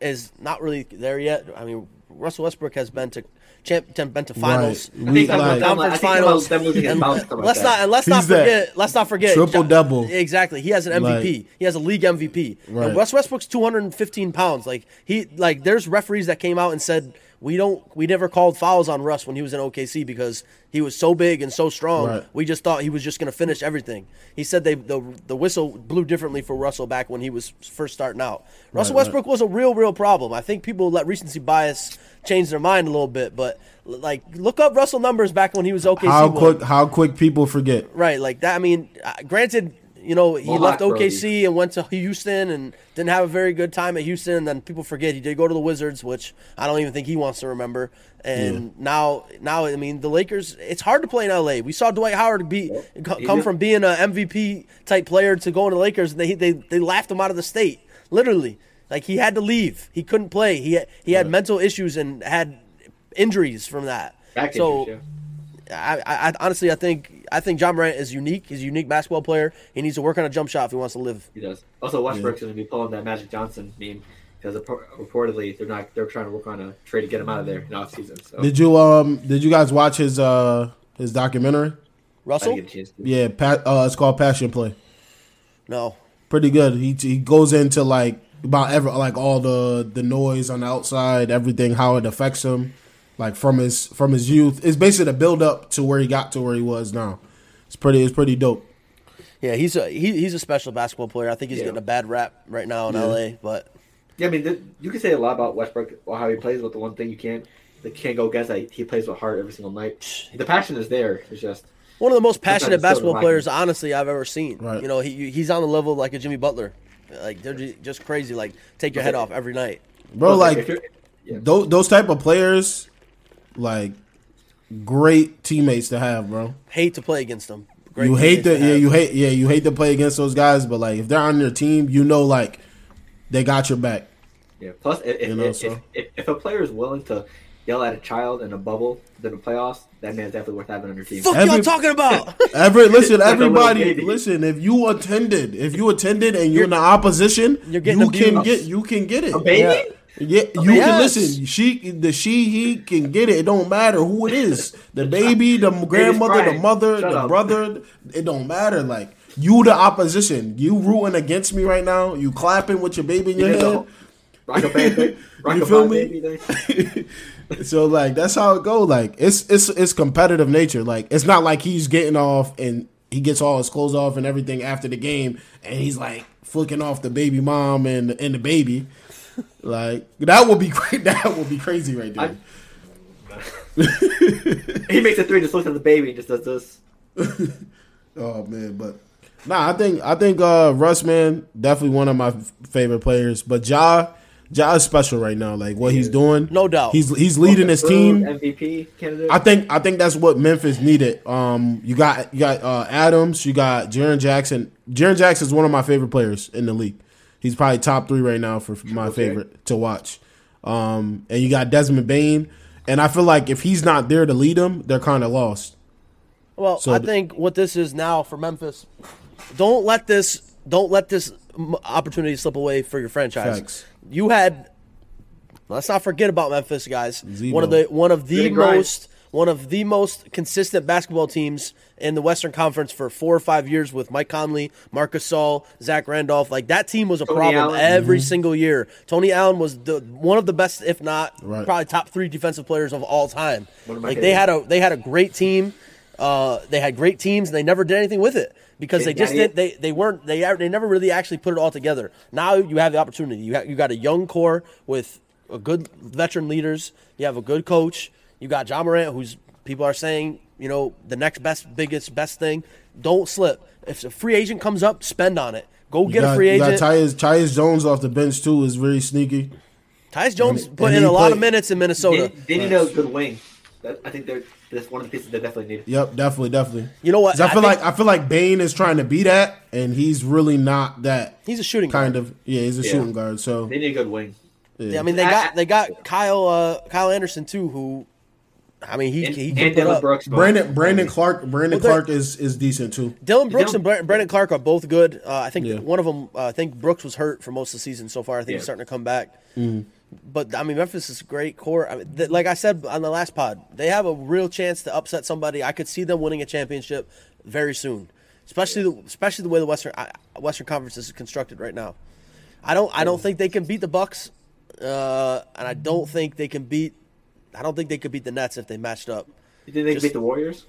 is not really there yet. I mean, Russell Westbrook has been to champ, been to finals, Right. I We think I'm- like- I'm- I conference think about finals. them losing his And like let's that. not and let's not He's that forget. Let's not forget triple-double. Exactly, he has an MVP. Like- he has a league MVP. Right. And Wes Westbrook's 215 pounds. Like he like there's referees that came out and said we don't we never called fouls on Russ when he was in OKC because he was so big and so strong. Right. We just thought he was just going to finish everything. He said they the the whistle blew differently for Russell back when he was first starting out. Russell right. Westbrook was a real real problem. I think people let recency bias change their mind a little bit, but like look up Russell numbers back when he was OKC. How one. quick how quick people forget. Right, like that. I mean, uh, granted, you know, he Mohawk left Brodie. OKC and went to Houston and didn't have a very good time at Houston. And then people forget he did go to the Wizards, which I don't even think he wants to remember. And now, now, I mean, the Lakers. It's hard to play in LA. We saw Dwight Howard be co- He come did. from being an MVP type player to going to the Lakers, and they they they laughed him out of the state, literally. Like he had to leave. He couldn't play. He had, he had mental issues and had injuries from that. Back so. injuries, yeah. I, I, I honestly, I think I think Ja Morant is unique. He's a unique basketball player. He needs to work on a jump shot if he wants to live. He does. Also, Westbrook's going to be pulling that Magic Johnson meme because reportedly they're not. They're trying to work on a trade to get him out of there in off season. So Did you um did you guys watch his uh his documentary? Russell? didn't get a chance to. Yeah, pa- uh, it's called Passion Play. No. Pretty good. He he goes into like about ever like all the the noise on the outside, everything, how it affects him, like from his from his youth. It's basically the build up to where he got to where he was now. It's pretty. It's pretty dope. Yeah, he's a he, he's a special basketball player. I think he's Yeah. getting a bad rap right now in LA, but Yeah, I mean, th- you can say a lot about Westbrook or how he plays, but the one thing you can't, that can't go against, that he plays with heart every single night. The passion is there. It's just one of the most passionate basketball players, honestly, I've ever seen. Right. You know, he he's on the level of like a Jimmy Butler. Like they're just crazy. Like take your head off every night. Bro, like yeah. those those type of players, like great teammates to have, bro. Hate to play against them. Great you hate the to yeah have. you hate yeah you hate to play against those guys, but like if they're on your team, you know like they got your back. Yeah. Plus, if, if, You know, if, so- if, if a player is willing to yell at a child in a bubble during the playoffs, that man's definitely worth having on your team. Fuck Every- y'all talking about? Every listen, Like everybody, listen. If you attended, if you attended, and you're, in the opposition, You're getting you can abused. get you can get it. A baby? Yeah, you can listen. She, the she, he can get it. It don't matter who it is. The baby, the grandmother, the mother, Shut the up. brother. It don't matter. Like you, the opposition. You rooting against me right now. You clapping with your baby in your Yeah, hand. so- Rock a baby, rock You a feel baby, me? so like that's how it go. Like it's it's it's competitive nature. Like it's not like he's getting off and he gets all his clothes off and everything after the game, and he's like flicking off the baby mom and and the baby. Like that would be great. That would be crazy right there. He makes a three, just looks at the baby and just does this. Oh man, but nah, I think I think uh Russ man definitely one of my favorite players. But Ja Ja is special right now. Like what he's doing, No doubt. He's he's leading his team. MVP candidate. I think I think that's what Memphis needed. Um, you got you got uh, Adams, you got Jaren Jackson. Jaren Jackson is one of my favorite players in the league. He's probably top three right now for my Okay. favorite to watch. Um, and you got Desmond Bane, and I feel like if he's not there to lead them, they're kind of lost. Well, So I th- think what this is now for Memphis, don't let this don't let this m- opportunity slip away for your franchise. Facts. You had let's not forget about Memphis guys. Z-Bo. One of the one of the Gritty grind. most one of the most consistent basketball teams in the Western Conference for four or five years with Mike Conley, Marc Gasol, Zach Randolph. Like that team was a Tony problem Allen. every single year. Tony Allen was the one of the best, if not Right. probably top three defensive players of all time. One of my Like they had a they had a great team. Uh, they had great teams and they never did anything with it because they just Daddy. did they they weren't they they never really actually put it all together. Now you have the opportunity. You have, you got a young core with a good veteran leaders. You have a good coach. You got Ja Morant, who's people are saying you know the next best biggest best thing. Don't slip. If a free agent comes up, spend on it. Go get got, a free agent. got Tyus, Tyus Jones off the bench too is very sneaky. Tyus Jones and put he in a lot of minutes in Minnesota. They, they need a good wing. I think they're that's one of the pieces they definitely need. Yep, definitely, definitely. You know what? I I feel like I feel like Bane is trying to be that, and he's really not that. He's a shooting kind guard. of yeah, he's a Yeah. shooting guard. So They need a good wing. Yeah, I mean they got they got Kyle uh, Kyle Anderson too, who I mean he And, he and can put Dillon up. Brooks. Brandon Brandon Clarke Brandon Well, Clarke is is decent too. Dillon Brooks Dillon- and Brandon Clarke are both good. Uh, I think Yeah. one of them, uh, I think Brooks was hurt for most of the season so far. I think he's starting to come back. But I mean, Memphis is a great core. I mean, th- like I said on the last pod, they have a real chance to upset somebody. I could see them winning a championship very soon, especially the, especially the way the Western I- Western Conference is constructed right now. I don't I don't think they can beat the Bucks, uh, and I don't think they can beat. I don't think they could beat the Nets if they matched up. You think they can beat the Warriors?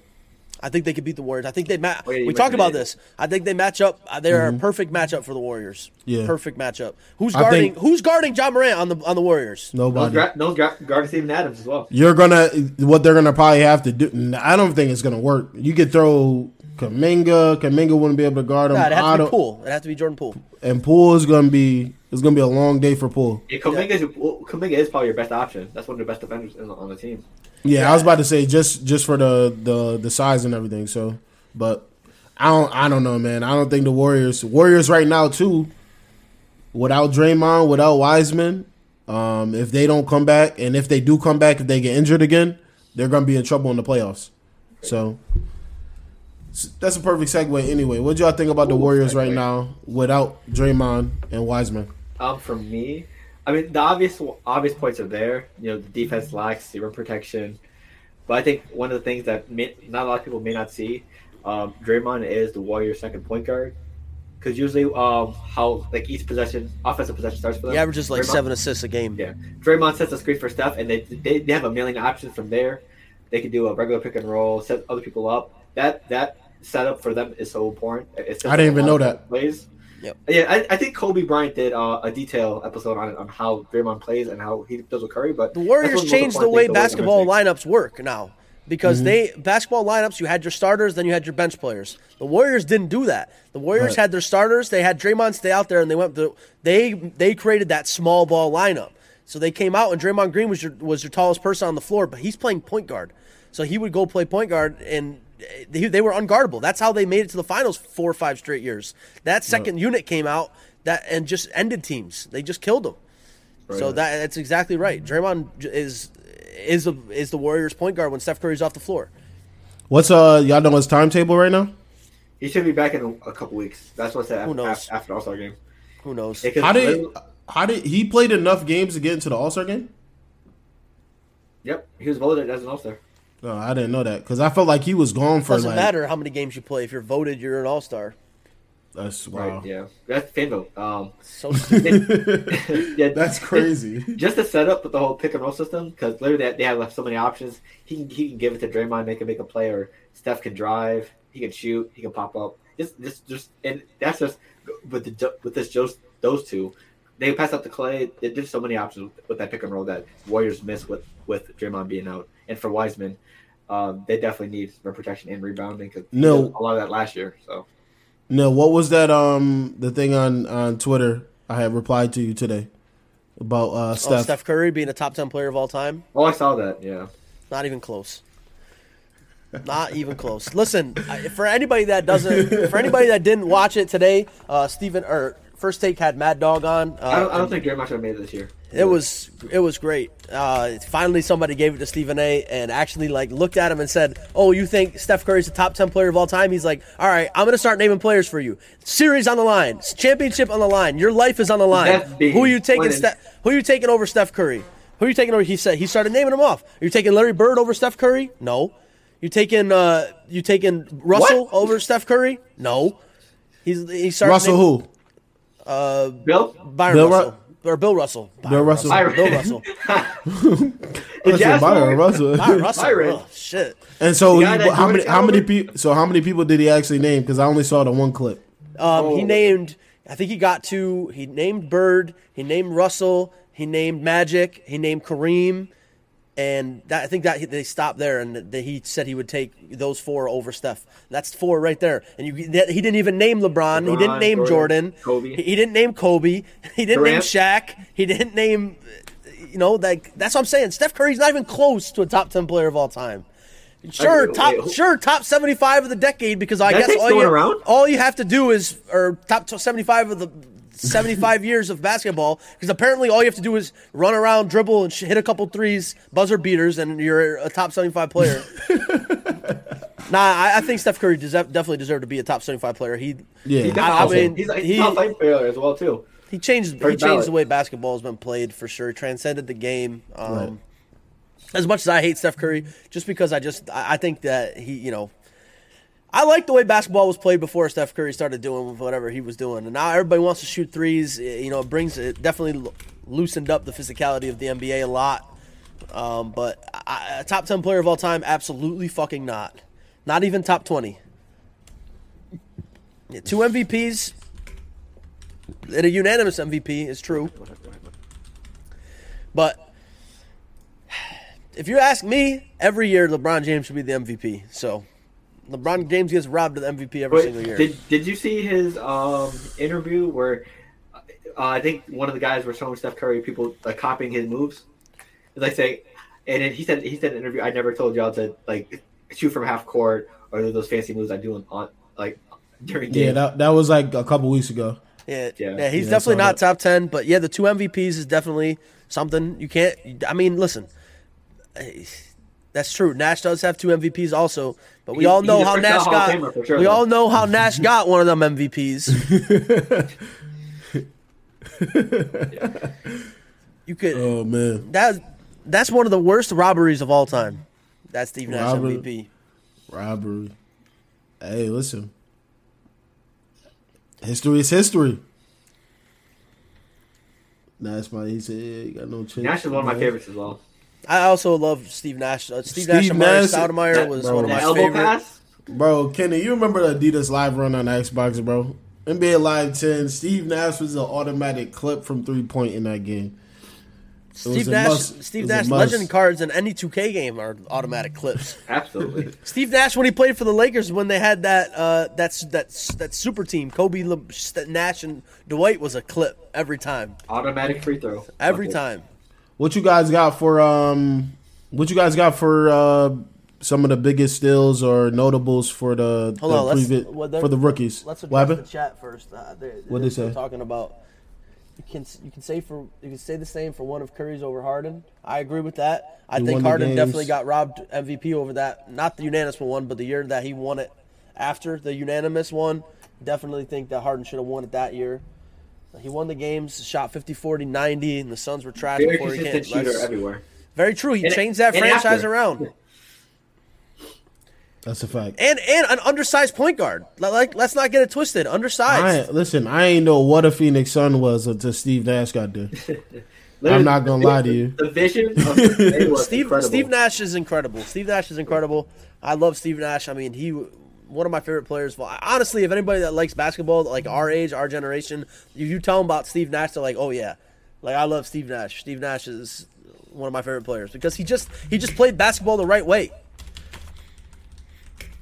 I think they could beat the Warriors. I think they match. We talked about it. this. I think they match up. uh, They're a perfect matchup for the Warriors. Yeah. perfect matchup. Who's guarding? think- who's guarding Ja Morant on the on the Warriors? No, Nobody. gra- no gra- guarding Steven Adams as well. You're gonna what they're gonna probably have to do. I don't think it's gonna work. You could throw Kuminga. Kuminga wouldn't be able to guard him. Nah, it has to be Poole. It has to be Jordan Poole. And Poole is gonna be it's gonna be a long day for Poole. Yeah, Kuminga, is, well, Kuminga is probably your best option. That's one of the best defenders on the team. Yeah, I was about to say just just for the the the size and everything. So, but I don't I don't know, man. I don't think the Warriors Warriors right now too. Without Draymond, without Wiseman, um, if they don't come back, and if they do come back, if they get injured again, they're gonna be in trouble in the playoffs. So that's a perfect segue. Anyway, what do y'all think about the Ooh, Warriors right now without Draymond and Wiseman? Um, for me, I mean the obvious obvious points are there. You know, the defense lacks the rim protection, but I think one of the things that may, not a lot of people may not see, um, Draymond is the Warriors' second point guard. Because usually, um, how like each possession, offensive possession starts for them. He averages like Draymond- seven assists a game. Yeah, Draymond sets the screen for Steph, and they, they they have a million options from there. They can do a regular pick and roll, set other people up. That that setup for them is so important. It I didn't even know that. Plays. Yep. Yeah, I, I think Kobe Bryant did uh, a detail episode on it on how Draymond plays and how he does with Curry. But The Warriors changed the important way things, the basketball lineups work now because they basketball lineups you had your starters, then you had your bench players. The Warriors didn't do that. The Warriors Right. had their starters. They had Draymond stay out there, and they went. The, they they created that small ball lineup. So they came out, and Draymond Green was your was your tallest person on the floor, but he's playing point guard. So he would go play point guard, and they, they were unguardable. That's how they made it to the finals four or five straight years. That second unit came out that and just ended teams. They just killed them. So that that's exactly right. Draymond j- is is a, is the Warriors point guard when Steph Curry's off the floor. What's uh y'all know his timetable right now? He should be back in a, a couple weeks. That's what's that Who after, knows? after All Star game. Who knows? How did literally- how did he played enough games to get into the All Star game? Yep, he was voted as an All Star. No, I didn't know that because I felt like he was gone for Doesn't like. matter how many games you play. If you're voted, you're an All Star. That's wow. Right? Yeah, that's fan vote. Um, So stupid. yeah, That's crazy. just to set up with the whole pick and roll system because literally they, they have left so many options. He can he can give it to Draymond, make him make a play, or Steph can drive, he can shoot, he can pop up. Just just just and that's just with the with this just those two. They pass up to Clay. There- There's so many options with, with that pick and roll that Warriors miss with with Draymond being out, and for Wiseman, um, they definitely need rim protection and rebounding because No. a lot of that last year. So No, what was that? Um, the thing on on Twitter I had replied to you today about uh Oh, Steph. Steph Curry being a top ten player of all time. oh, I saw that. Yeah, Not even close. Not even close. Listen, for anybody that doesn't, for anybody that didn't watch it today, uh, Stephen or First Take had Mad Dog on. Uh, I don't I don't think Draymond should have made it this year. It was it was great. Uh, finally, somebody gave it to Stephen A. and actually like looked at him and said, "Oh, you think Steph Curry's the top ten player of all time?" He's like, "All right, I'm gonna start naming players for you. Series on the line, championship on the line, your life is on the line. Who are you taking? Winning. Steph? Who are you taking over Steph Curry? Who are you taking over?" He said he started naming them off. Are you taking Larry Bird over Steph Curry? No. You taking uh you taking Russell What? over Steph Curry? No. He's he started Russell naming- who? Bill, Byron Bill Ru- or Bill Russell. Byron Russell. Byron. Bill Russell. I said Byron? Russell. Byron Russell. Byron. Oh, shit. And so The he- how many how many people? So how many people did he actually name? Because I only saw the one clip. Um, He Oh. named. I think he got to. He named Bird. He named Russell. He named Magic. He named Kareem. And that, I think that they stopped there, and that he said he would take those four over Steph. That's four right there. And you, that, he didn't even name LeBron. he didn't name Jordan, Jordan. Kobe. He, he didn't name Kobe. He didn't name Durant. Shaq. He didn't name. You know, like that's what I'm saying. Steph Curry's not even close to a top ten player of all time. Sure, wait, top who- sure top seventy five of the decade because I That guess all you, around? all you have to do is or top seventy five of the seventy five years of basketball because apparently all you have to do is run around, dribble, and hit a couple threes, buzzer beaters, and you're a top seventy five player. nah, I, I think Steph Curry deserve, definitely deserved to be a top seventy five player. He Yeah. He I- I mean, he's, a- he- top five player as well too. He changed. He First changed ballot. the way basketball has been played for sure. He Transcended the game. Um, Right. As much as I hate Steph Curry, just because I just I I think that he, you know, I like the way basketball was played before Steph Curry started doing whatever he was doing, and now everybody wants to shoot threes. Eh, You know, it brings it definitely loosened up the physicality of the NBA a lot. Um, but I, a top ten player of all time, absolutely fucking not. Not even top twenty. Yeah, two MVPs. And a unanimous MVP is true. But if you ask me, every year LeBron James should be the MVP. So LeBron James gets robbed of the MVP every Wait, single year. Did Did you see his um interview where uh, I think one of the guys were showing Steph Curry people like copying his moves? It's like say, and then he said he said in an interview, I never told y'all to like shoot from half court or those fancy moves I do on, on like during Yeah, that that was like a couple weeks ago. yeah, Yeah. yeah, he's Yeah, definitely not that. top ten. But yeah, the two MVPs is definitely something you can't. I mean, listen, that's true. Nash does have two MVPs also, but we He's- all know how first Nash Hall of got. Famer sure, we though. all know how Nash got one of them MVPs. You could. Oh man, that that's one of the worst robberies of all time. That's Steve Nash Robbery. MVP. robbery. Hey, listen. History is history. That's my. He said, yeah, you got no chance. Nash is one of my favorites as well. I also love Steve Nash. Uh, Steve, Steve Nash and Mario Nash- Stoudemire was bro, one of my elbow favorite. pass. Bro, Kenny, you remember the Adidas live run on Xbox, bro? NBA Live 10, Steve Nash was an automatic clip from three point in that game. was Steve Nash, must. Steve Nash legend cards in any 2K game are automatic clips. Absolutely. Steve Nash when he played for the Lakers when they had that uh, that's that's that super team Kobe Le- Nash and Dwight was a clip every time Automatic free throw. every Okay. time. What you guys got for um what you guys got for uh some of the biggest steals or notables for the, Hold the on, previ- well, for the rookies? Let's what address the chat first. Uh, they're, What'd they say? Talking about you can you can say for you can say the same for one of Curry's over Harden. I agree with that. I He think Harden definitely got robbed MVP over that. Not the unanimous one, but the year that he won it after the unanimous one. Definitely think that Harden should have won it that year. He won the games, shot 50, 40, 90, and the Suns were trash Very before he consistent came. shooter Let's- everywhere. Very true. He And- changed that franchise after. around. That's a fact. And and an undersized point guard. Like, like let's not get it twisted. Undersized. ain't, listen, I ain't know what a Phoenix Sun was until Steve Nash got there. I'm not gonna lie to you. The vision of the was Steve incredible. Steve Nash is incredible. Steve Nash is incredible. I love Steve Nash. I mean, he one of my favorite players. Well, honestly, if anybody that likes basketball, like our age, our generation, you, you tell them about Steve Nash, they're like, oh yeah, like I love Steve Nash. Steve Nash is one of my favorite players because he just he just played basketball the right way.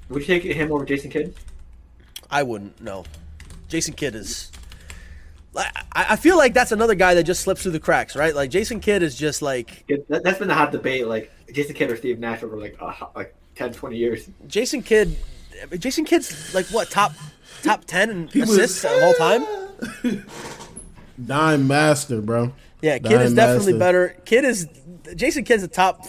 Would you take him over Jason Kidd? I wouldn't. No, Jason Kidd is. I, I feel like that's another guy that just slips through the cracks, right? Like Jason Kidd is just like Yeah, That, that's been the hot debate, like Jason Kidd or Steve Nash over like uh, like 10, 20 years. Jason Kidd. Jason Kidd's like what top top ten in was- assists of all time. Dime master, bro. Yeah, Kid Dime is definitely master. better. Kid is Jason Kidd's a top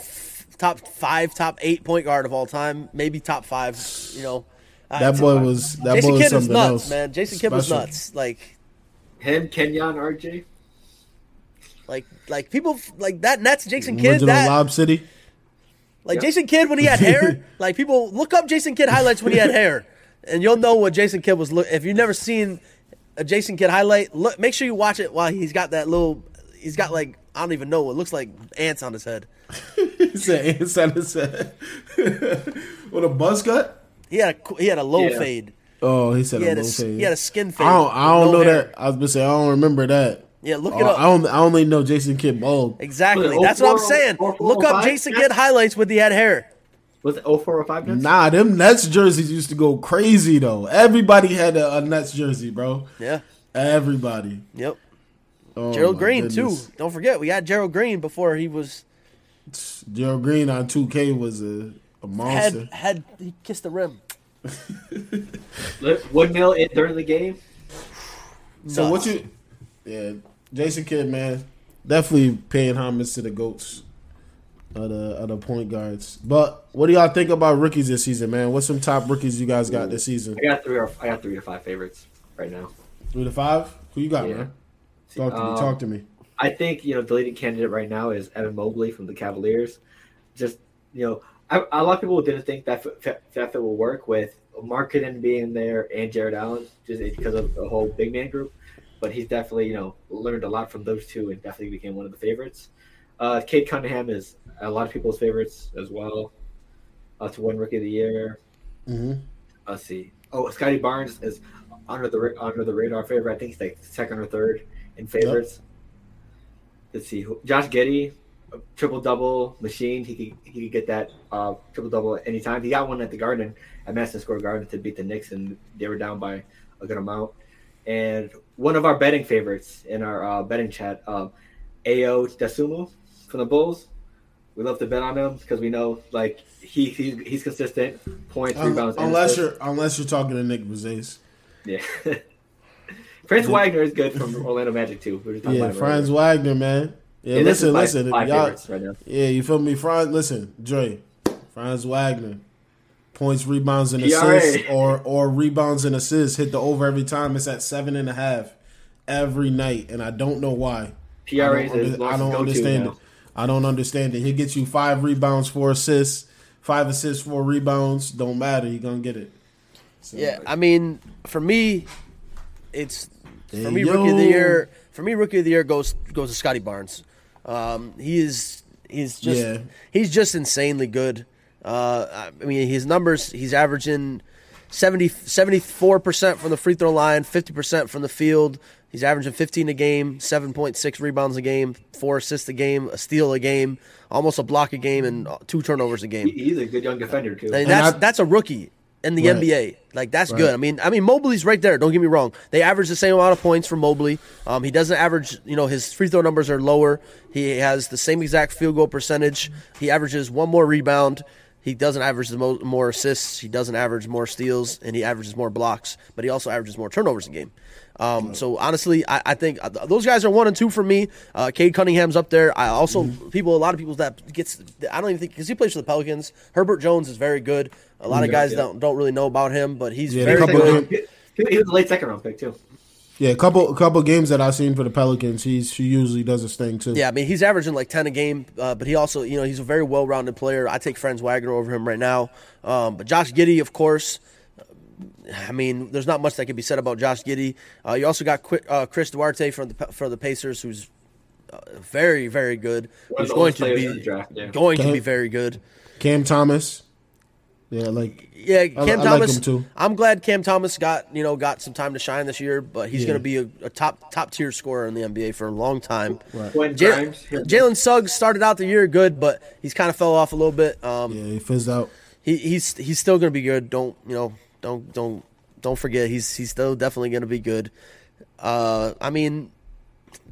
top five, top eight point guard of all time, maybe top five. You know, That boy was that Jason boy was Kidd was something nuts, else. man. Jason Kidd was nuts. Like, Him, Kenyon, RJ. like, like people like that. Nets Jason Kidd. Original That Lob City. Yeah. like Jason Kidd when he had hair. like people look up Jason Kidd highlights when he had hair, and you'll know what Jason Kidd was. Look, if you've never seen a Jason Kidd highlight, look, make sure you watch it while he's got that little. He's got like I don't even know. It looks like ants on his head. He said inside his head. With a buzz cut? He had a he had a low Yeah. fade. Oh, he said He a had a low fade. he had a skin fade. I don't, I don't with know hair. that. I was gonna say I don't remember that. Yeah, look Oh, it up. I don't. I only know Jason Kidd bald. exactly. Was it That's what I'm oh oh saying. 04, Look up 05? Jason Kidd highlights with the had hair. Was it 0405 Nets? Nah, them Nets jerseys used to go crazy though. Everybody had a, a Nets jersey, bro. Yeah. Everybody. Yep. Oh, Gerald Green goodness. too. Don't forget we had Gerald Green before he was Gerald Green on 2K was a, a monster. had had he kissed the rim. Woodmill in, during the game. So what Nuts. you? Yeah, Jason Kidd, man, definitely paying homage to the goats, of the of the point guards. But what do y'all think about rookies this season, man? What's some top rookies you guys got this season? I got three or I got three to five favorites right now. Three to five. Who you got, Yeah. man? Talk to me. Um, Talk to me. I think you know the leading candidate right now is Evan Mobley from the Cavaliers. Just you know, I, a lot of people didn't think that that fit will work with Markkanen being there and Jarrett Allen just because of the whole big man group. But he's definitely you know learned a lot from those two and definitely became one of the favorites. Uh, Cade Cunningham is a lot of people's favorites as well uh, to win Rookie of the Year. hmm Let's see. Oh, Scottie Barnes is under the under the radar favorite. I think he's like second or third in favorites. Let's see. Josh Giddey, triple double machine. He could he could get that uh, triple double anytime. He got one at the Garden at Madison Square Garden to beat the Knicks, and they were down by a good amount. And one of our betting favorites in our uh, betting chat, um, Ayo Dosunmu from the Bulls. We love to bet on him because we know like he, he he's consistent points, rebounds, unless you're unless you're talking to Nick Brzez. Yeah. Franz Wagner is good from Orlando Magic too. We were just talking Yeah, Franz earlier. Wagner, man. Yeah, Yeah, listen, listen. y'all, now. yeah, you feel me? Franz, listen, Dre, Franz Wagner, points, rebounds, and PRA. assists, or or rebounds and assists hit the over every time. It's at seven and a half every night, and I don't know why. PRA I is don't, his under- I don't understand it. I don't understand it. He gets you five rebounds, four assists, five assists, four rebounds. Don't matter. He gonna get it. So, Yeah, I mean, for me, it's for Hey, me rookie of the year. For me, rookie of the year goes goes to Scottie Barnes. Um, he is he's just Yeah. he's just insanely good. Uh, I mean, his numbers he's averaging 74 percent from the free throw line, fifty percent from the field. He's averaging fifteen a game, seven point six rebounds a game, four assists a game, a steal a game, almost a block a game, and two turnovers a game. He's a good young defender too. I mean, And that's I- that's a rookie in the Right. NBA. Like that's Right. good. I mean, I mean Mobley's right there. Don't get me wrong. They average the same amount of points for Mobley. Um, he doesn't average. You know, his free throw numbers are lower. He has the same exact field goal percentage. He averages one more rebound. He doesn't average the mo- more assists. He doesn't average more steals, and he averages more blocks. But he also averages more turnovers a game. Um, so honestly, I, I think uh, those guys are one and two for me. Uh, Cade Cunningham's up there. I also people a lot of people that gets I don't even think because he plays for the Pelicans. Herbert Jones is very good. A lot of guys yeah. don't don't really know about him, but he's Yeah, very good. he was a late second round pick too. Yeah, a couple a couple games that I've seen for the Pelicans, he's he usually does his thing too. Yeah, I mean he's averaging like ten a game, uh, but he also you know he's a very well rounded player. I take Franz Wagner over him right now. Um, but Josh Giddey, of course. I mean, there's not much that can be said about Josh Giddey. Uh, you also got Qu- uh, Chris Duarte from the for the Pacers, who's uh, very very good. One of Who's going to be draft, yeah. going to be very good. Cam Thomas. Yeah, like Yeah, Cam I like Thomas. him too. I'm glad Cam Thomas got you know got some time to shine this year, but he's Yeah. going to be a, a top top tier scorer in the NBA for a long time. Right. When Jalen Suggs started out the year good, but he's kind of fell off a little bit. Um, yeah, he fizzed out. he, he's he's still going to be good. Don't you know? Don't don't don't forget he's he's still definitely going to be good. Uh, I mean,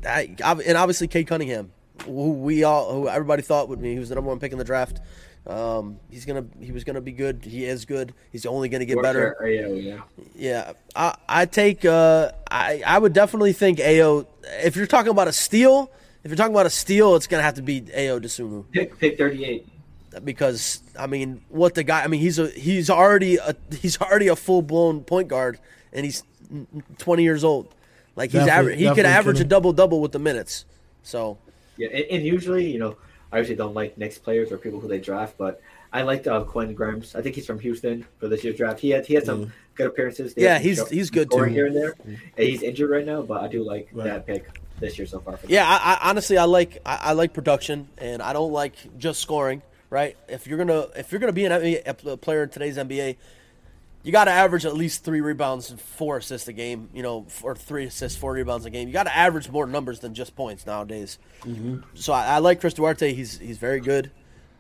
I, and obviously Cade Cunningham, who we all who everybody thought would be he was the number one pick in the draft. Um, he's gonna he was gonna be good. He is good. He's only going to get better. Yeah, yeah. Yeah, I I take uh I I would definitely think Ayo. If you're talking about a steal, if you're talking about a steal, it's gonna have to be Ayo Dosunmu Pick pick thirty eight. because I mean, what the guy? I mean, he's a he's already a he's already a full blown point guard, and he's 20 years old. Like he's Definitely- average, he could definitely average a double double with the minutes. So Yeah, and, and usually, you know, I usually don't like Knicks players or people who they draft, but I liked uh, Quinn Grimes. I think he's from Houston for this year's draft. He had he had some good appearances. They Yeah, he's- show- he's good scoring too. here and there. And he's injured right now, but I do like Right. that pick this year so far. Yeah, I, I honestly I like I, I like production, and I don't like just scoring. Right? If you're gonna if you're gonna be an NBA, a player in today's NBA, you got to average at least three rebounds and four assists a game. You know, or three assists, four rebounds a game. You got to average more numbers than just points nowadays. So I, I like Chris Duarte. He's he's very good,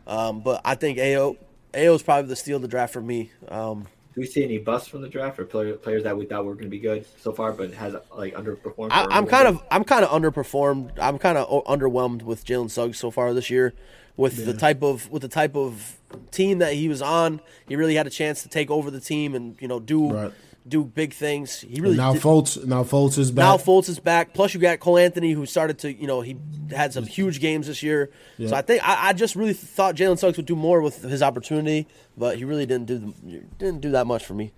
um, but I think Ayo Ayo is probably the steal of the draft for me. Um, Do we see any busts from the draft or player, players that we thought were going to be good so far, but has like underperformed? I, I'm kind of I'm kind of underperformed. I'm kind of underwhelmed with Jalen Suggs so far this year. With the type of with the type of team that he was on, he really had a chance to take over the team and you know do Right. do big things. He And really now did- Fultz now Fultz is back. Now Fultz is back. Plus, you got Cole Anthony, who started to, you know, he had some huge games this year. So I think I, I just really thought Jalen Suggs would do more with his opportunity, but he really didn't do the, didn't do that much for me.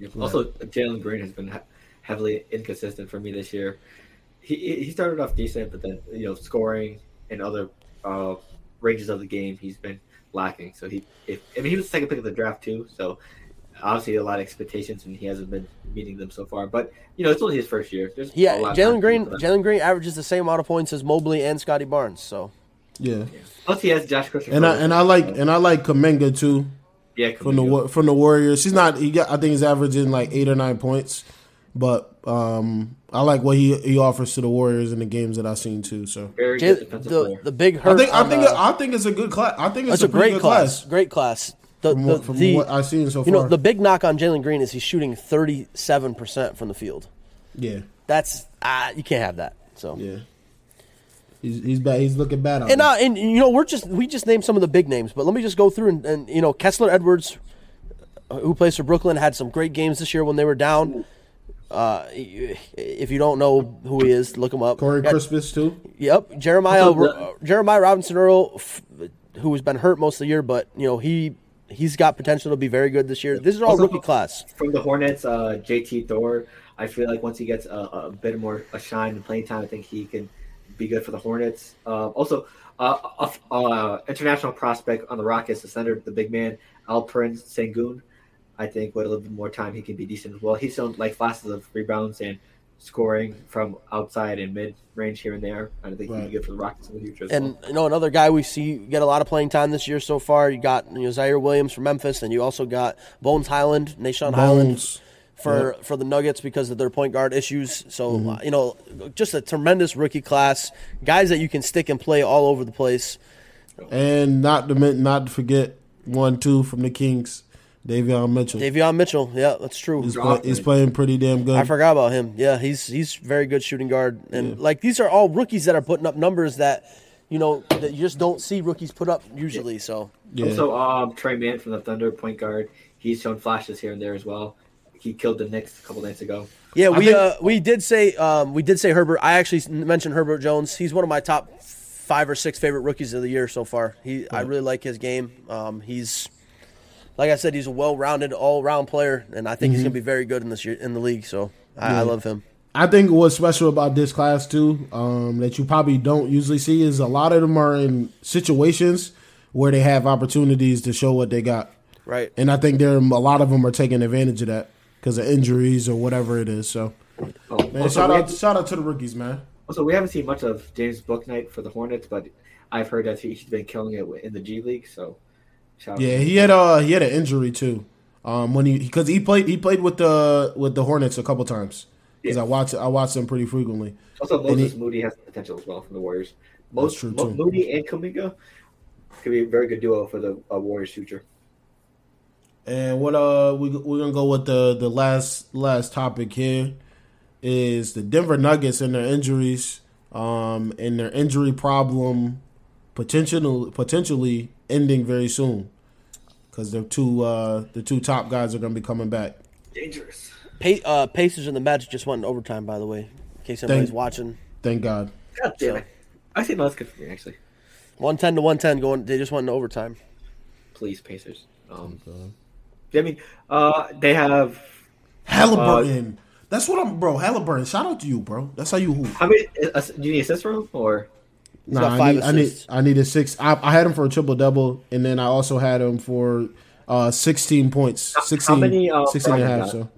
bit. Also, Jalen Green has been heavily inconsistent for me this year. he he started off decent, but then you know scoring and other uh, ranges of the game, he's been lacking. So he, if I mean, he was the second pick of the draft too. So obviously a lot of expectations, and he hasn't been meeting them so far. But you know, it's only his first year. There's Yeah, lot of time Jalen Green. Jalen Green averages the same amount of points as Mobley and Scottie Barnes. So Yeah, Plus, he has Josh Christopher. and I and I like and I like Kuminga too yeah from the Kuminga. Wa- from the Warriors. He's not. He got. I think he's averaging like eight or nine points, but um, I like what he he offers to the Warriors in the games that I've seen too. So very good defensive the player. the big hurt. I think I on, think uh, I think it's a good class. I think it's That's a, great good class. Great class. The, from, the, what, from the- what I've seen so you far. know, the big knock on Jalen Green is he's shooting 37% from the field. yeah, That's ah, you can't have that. So yeah. He's he's bad. He's looking bad out and uh, and you know we're just we just named some of the big names, but let me just go through and, and you know Kessler Edwards, uh, who plays for Brooklyn, had some great games this year when they were down. Uh, if you don't know who he is, look him up. Corey Got- Kispert too. Yep, Jeremiah uh, Jeremiah Robinson Earl, f- who has been hurt most of the year, but you know he he's got potential to be very good this year. This is all Also- rookie class. from the Hornets, uh, JT Thor. I feel like once he gets a, a bit more a shine and playing time, I think he can be good for the Hornets. Uh, also, uh, uh, uh, international prospect on the Rockets, the center, the big man Alperen Sengun. I think with a little bit more time, he can be decent as well. He's shown like flashes of rebounds and scoring from outside and mid range here and there. I don't think he can Right. be good for the Rockets in the future. As And well. you know another guy we see get a lot of playing time this year so far. You got you know Ziaire Williams from Memphis, and you also got Bones Hyland, Nah'Shon Hyland Bones. for for the Nuggets because of their point guard issues. So Mm-hmm. uh, you know, just a tremendous rookie class, guys that you can stick and play all over the place. And not to men- not to forget one two from the Kings, Davion Mitchell. Davion Mitchell, yeah, that's true. he's, play, he's playing pretty damn good. I forgot about him. Yeah, he's he's very good shooting guard, and like these are all rookies that are putting up numbers that you know that you just don't see rookies put up usually. So yeah. Also, um, Tre Mann from the Thunder, point guard. He's shown flashes here and there as well. He killed the Knicks a couple nights ago. yeah, we think- uh, we did say um, we did say Herbert. I actually mentioned Herbert Jones. He's one of my top five or six favorite rookies of the year so far. He I really like his game. Um, he's like I said, he's a well-rounded, all-round player, and I think he's going to be very good in this year in the league. So I, I love him. I think what's special about this class too, um, that you probably don't usually see, is a lot of them are in situations where they have opportunities to show what they got, Right. and I think there a lot of them are taking advantage of that because of injuries or whatever it is. So, Oh, man, also, shout we out, have- shout out to the rookies, man. also, we haven't seen much of James Bouknight for the Hornets, but I've heard that he's been killing it in the G League. So, shout Yeah, he had uh he had an injury too, um, when he because he played he played with the with the Hornets a couple times because Yeah. I watch I watch them pretty frequently. Also, Moses he- Moody has potential as well from the Warriors. Most true, Mo- too. Moody and Kuminga could be a very good duo for the uh, Warriors' future. And what uh we we're gonna go with the the last last topic here is the Denver Nuggets and their injuries, um, and their injury problem potentially potentially ending very soon because their two uh the two top guys are gonna be coming back. Dangerous. Pa- uh, Pacers and the Magic just went in overtime, by the way, in case anybody's Thank- watching. Thank God. God damn So- it! I think that's good for me actually. One ten to one ten going. They just went in overtime. Please, Pacers. Um, I mean, uh, they have Halliburton. That's what I'm, bro. Halliburton. Shout out to you, bro. That's how you hoop. how many? Uh, do you need assists from him or? Nah, got I five need, I need assists. I needed six. I, I had him for a triple double, and then I also had him for uh, sixteen points. 16, many, uh, 16 and a half. got? So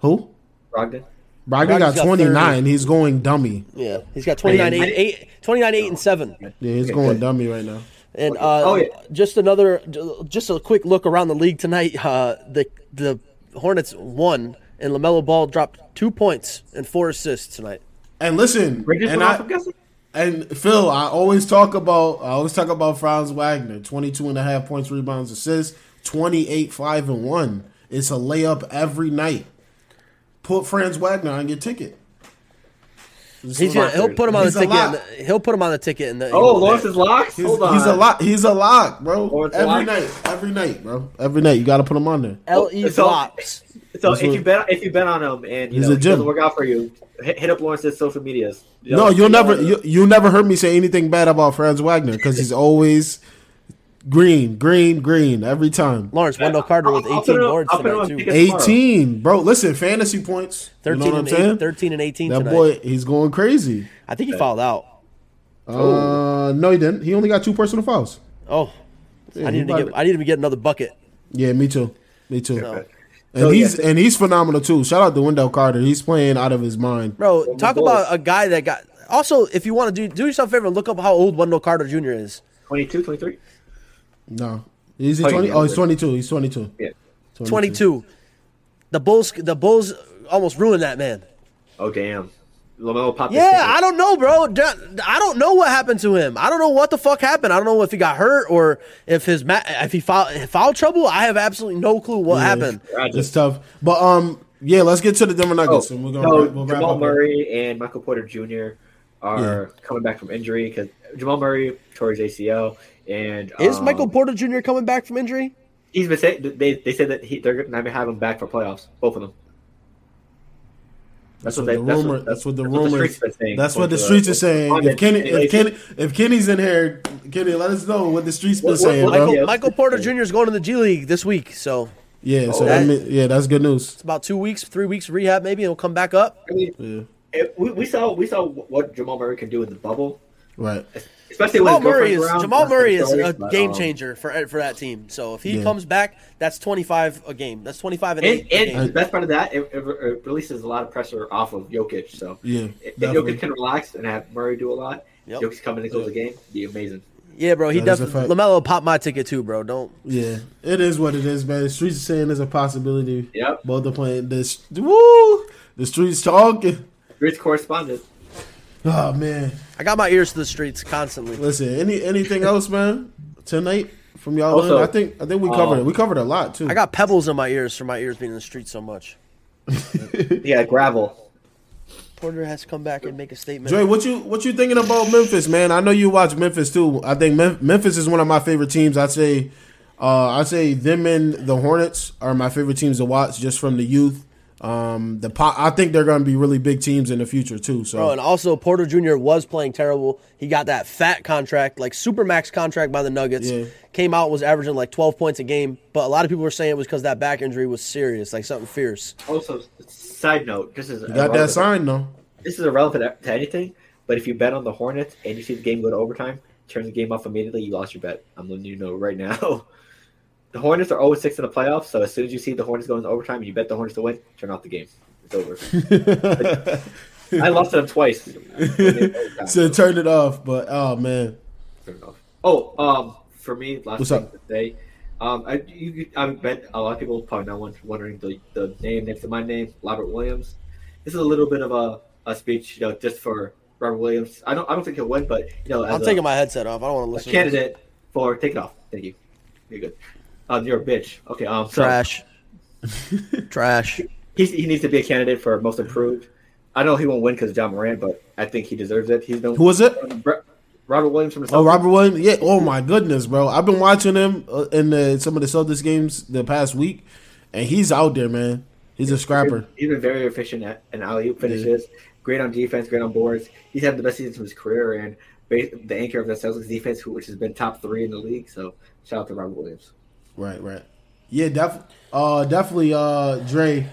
who? Brogdon. Brogdon got got twenty 30. nine. He's going dummy. Yeah, he's got 29 I- 8, 8 29 8 and seven. Yeah, he's Okay, going good. dummy right now. And uh, Oh, yeah. just another, just a quick look around the league tonight. Uh, the the Hornets won, and LaMelo Ball dropped two points and four assists tonight. And listen, Bridges and went I, off, I'm guessing. And Phil, I always talk about I always talk about Franz Wagner, 22 and a half points, rebounds, assists, 28 5 and 1. It's a layup every night. Put Franz Wagner on your ticket. He's gonna, he'll put him on He's the ticket. The, he'll put him on the ticket. In the, Oh, Lawrence is locked. He's, Hold on. he's a lock. He's a lock, bro. Lawrence every lock? night, every night, bro. Every night, you got to put him on there. Le So- flops. So That's if what- you bet if you bet on him and you He's know a it doesn't work out for you, hit, hit up Lawrence's social medias. You No, you'll never you you never heard me say anything bad about Franz Wagner because he's always green, green, green every time. Lawrence Wendell Carter with I'll- I'll 18 put boards I'll tonight too. 18, bro. Listen, fantasy points. 13 you know what I'm and saying? 8, 13 and 18 that tonight. boy, he's going crazy. I think he fouled out. Uh, no, he didn't. He only got two personal fouls. Oh, Yeah, I need to get. I need to get another bucket. Yeah, me too. Me too. So, And So, he's yeah. and he's phenomenal too. Shout out to Wendell Carter. He's playing out of his mind. bro, talk about a guy that got. Also, if you want to do do yourself a favor, look up how old Wendell Carter Jr. is. 22, 23? No, is he Oh, twenty? yeah, Oh, he's twenty two. He's twenty two. Yeah. 22. The Bulls. The Bulls almost ruined that man. Oh, damn. LaMelo popped Yeah, finger. I don't know, bro. I don't know what happened to him. I don't know what the fuck happened. I don't know if he got hurt or if his ma- if he foul, foul trouble. I have absolutely no clue what Yeah. happened. It's tough. But um, yeah, let's get to the Denver Oh, Nuggets, and we're gonna no, wrap, we'll wrap Jamal up. Murray and Michael Porter Jr. are coming back from injury because Jamal Murray tore his ACL, and Is um, Michael Porter Jr. coming back from injury? He's been saying they they said that he, they're going to have him back for playoffs, both of them. That's, what what they- the rumor. what- that's what the that's what the rumors. streets. That's what the streets uh, are saying. If Kenny, if Kenny, if Kenny's in here, Kenny, let us know what the streets been What- what- saying, what- bro. Michael, Michael Porter Jr. is going to the G League this week, so Yeah, so Oh, that, that- mean- yeah, that's good news. it's about two weeks, three weeks rehab maybe, and he'll come back up. I mean, Yeah, it- we, we saw we saw what Jamal Murray can do in the bubble, right. Especially Jamal his Murray is around. Jamal Murray is a but, game um, changer for for that team. So if he Yeah. comes back, that's twenty five a game. That's twenty five and And, eight. and the best part of that, it, it, it releases a lot of pressure off of Jokic. So Yeah, if definitely. Jokic can relax and have Murray do a lot, Yep. Jokic come in and close the game, be amazing. Yeah, bro, he That is definitely fact. LaMelo popped my ticket too, bro. Don't. Yeah, it is what it is, man. The streets are saying there's a possibility. Yep. Both are playing this. Woo! The streets talking. Streets correspondent. Oh man. I got my ears to the streets constantly. Listen, any anything else, man? Tonight from y'all? Also, I think I think we covered uh, it. We covered a lot too. I got pebbles in my ears from my ears being in the street so much. Yeah, gravel. Porter has to come back and make a statement. Dre, what you what you thinking about Memphis, man? I know you watch Memphis too. I think Mem- Memphis is one of my favorite teams. I'd say, uh, I'd say them and the Hornets are my favorite teams to watch, just from the youth. Um, the po- I think they're going to be really big teams in the future too. So Bro, and also Porter Jr. was playing terrible. He got that fat contract, like super max contract by the Nuggets. Yeah. Came out was averaging like twelve points a game, but a lot of people were saying it was because that back injury was serious, like something fierce. Also, side note, this is you got that sign though. This is irrelevant to anything, but if you bet on the Hornets and you see the game go to overtime, turn the game off immediately, you lost your bet. I'm letting you know right now. The Hornets are always 6 in the playoffs, so as soon as you see the Hornets going to overtime and you bet the Hornets to win, turn off the game. It's over. I lost to them twice. so turn it off. But oh man, Turn it off. Oh, um, for me, last What's thing up? to say, um, I you, I bet a lot of people probably not want- wondering the, the name next to my name, Robert Williams. This is a little bit of a, a speech, you know, just for Robert Williams. I don't I don't think he'll win, but you know, as I'm a, taking my headset off. I don't want to listen. candidate for take it off. Thank you. You're good. Um, you're a bitch. Okay. Um, so Trash. Trash. he's, he needs to be a candidate for most improved. I know he won't win because Ja Morant, but I think he deserves it. He's been who was it? Robert Williams from the Celtics. Oh, Robert Williams. Yeah. Oh my goodness, bro. I've been watching him uh, in the, some of the Celtics games the past week, and he's out there, man. He's a scrapper. He's been very efficient at an alley oop finishes. Great on defense. Great on boards. He's had the best season of his career and the anchor of the Celtics defense, which has been top three in the league. So shout out to Robert Williams. Right, right. Yeah, def- uh, definitely. Uh, Dre.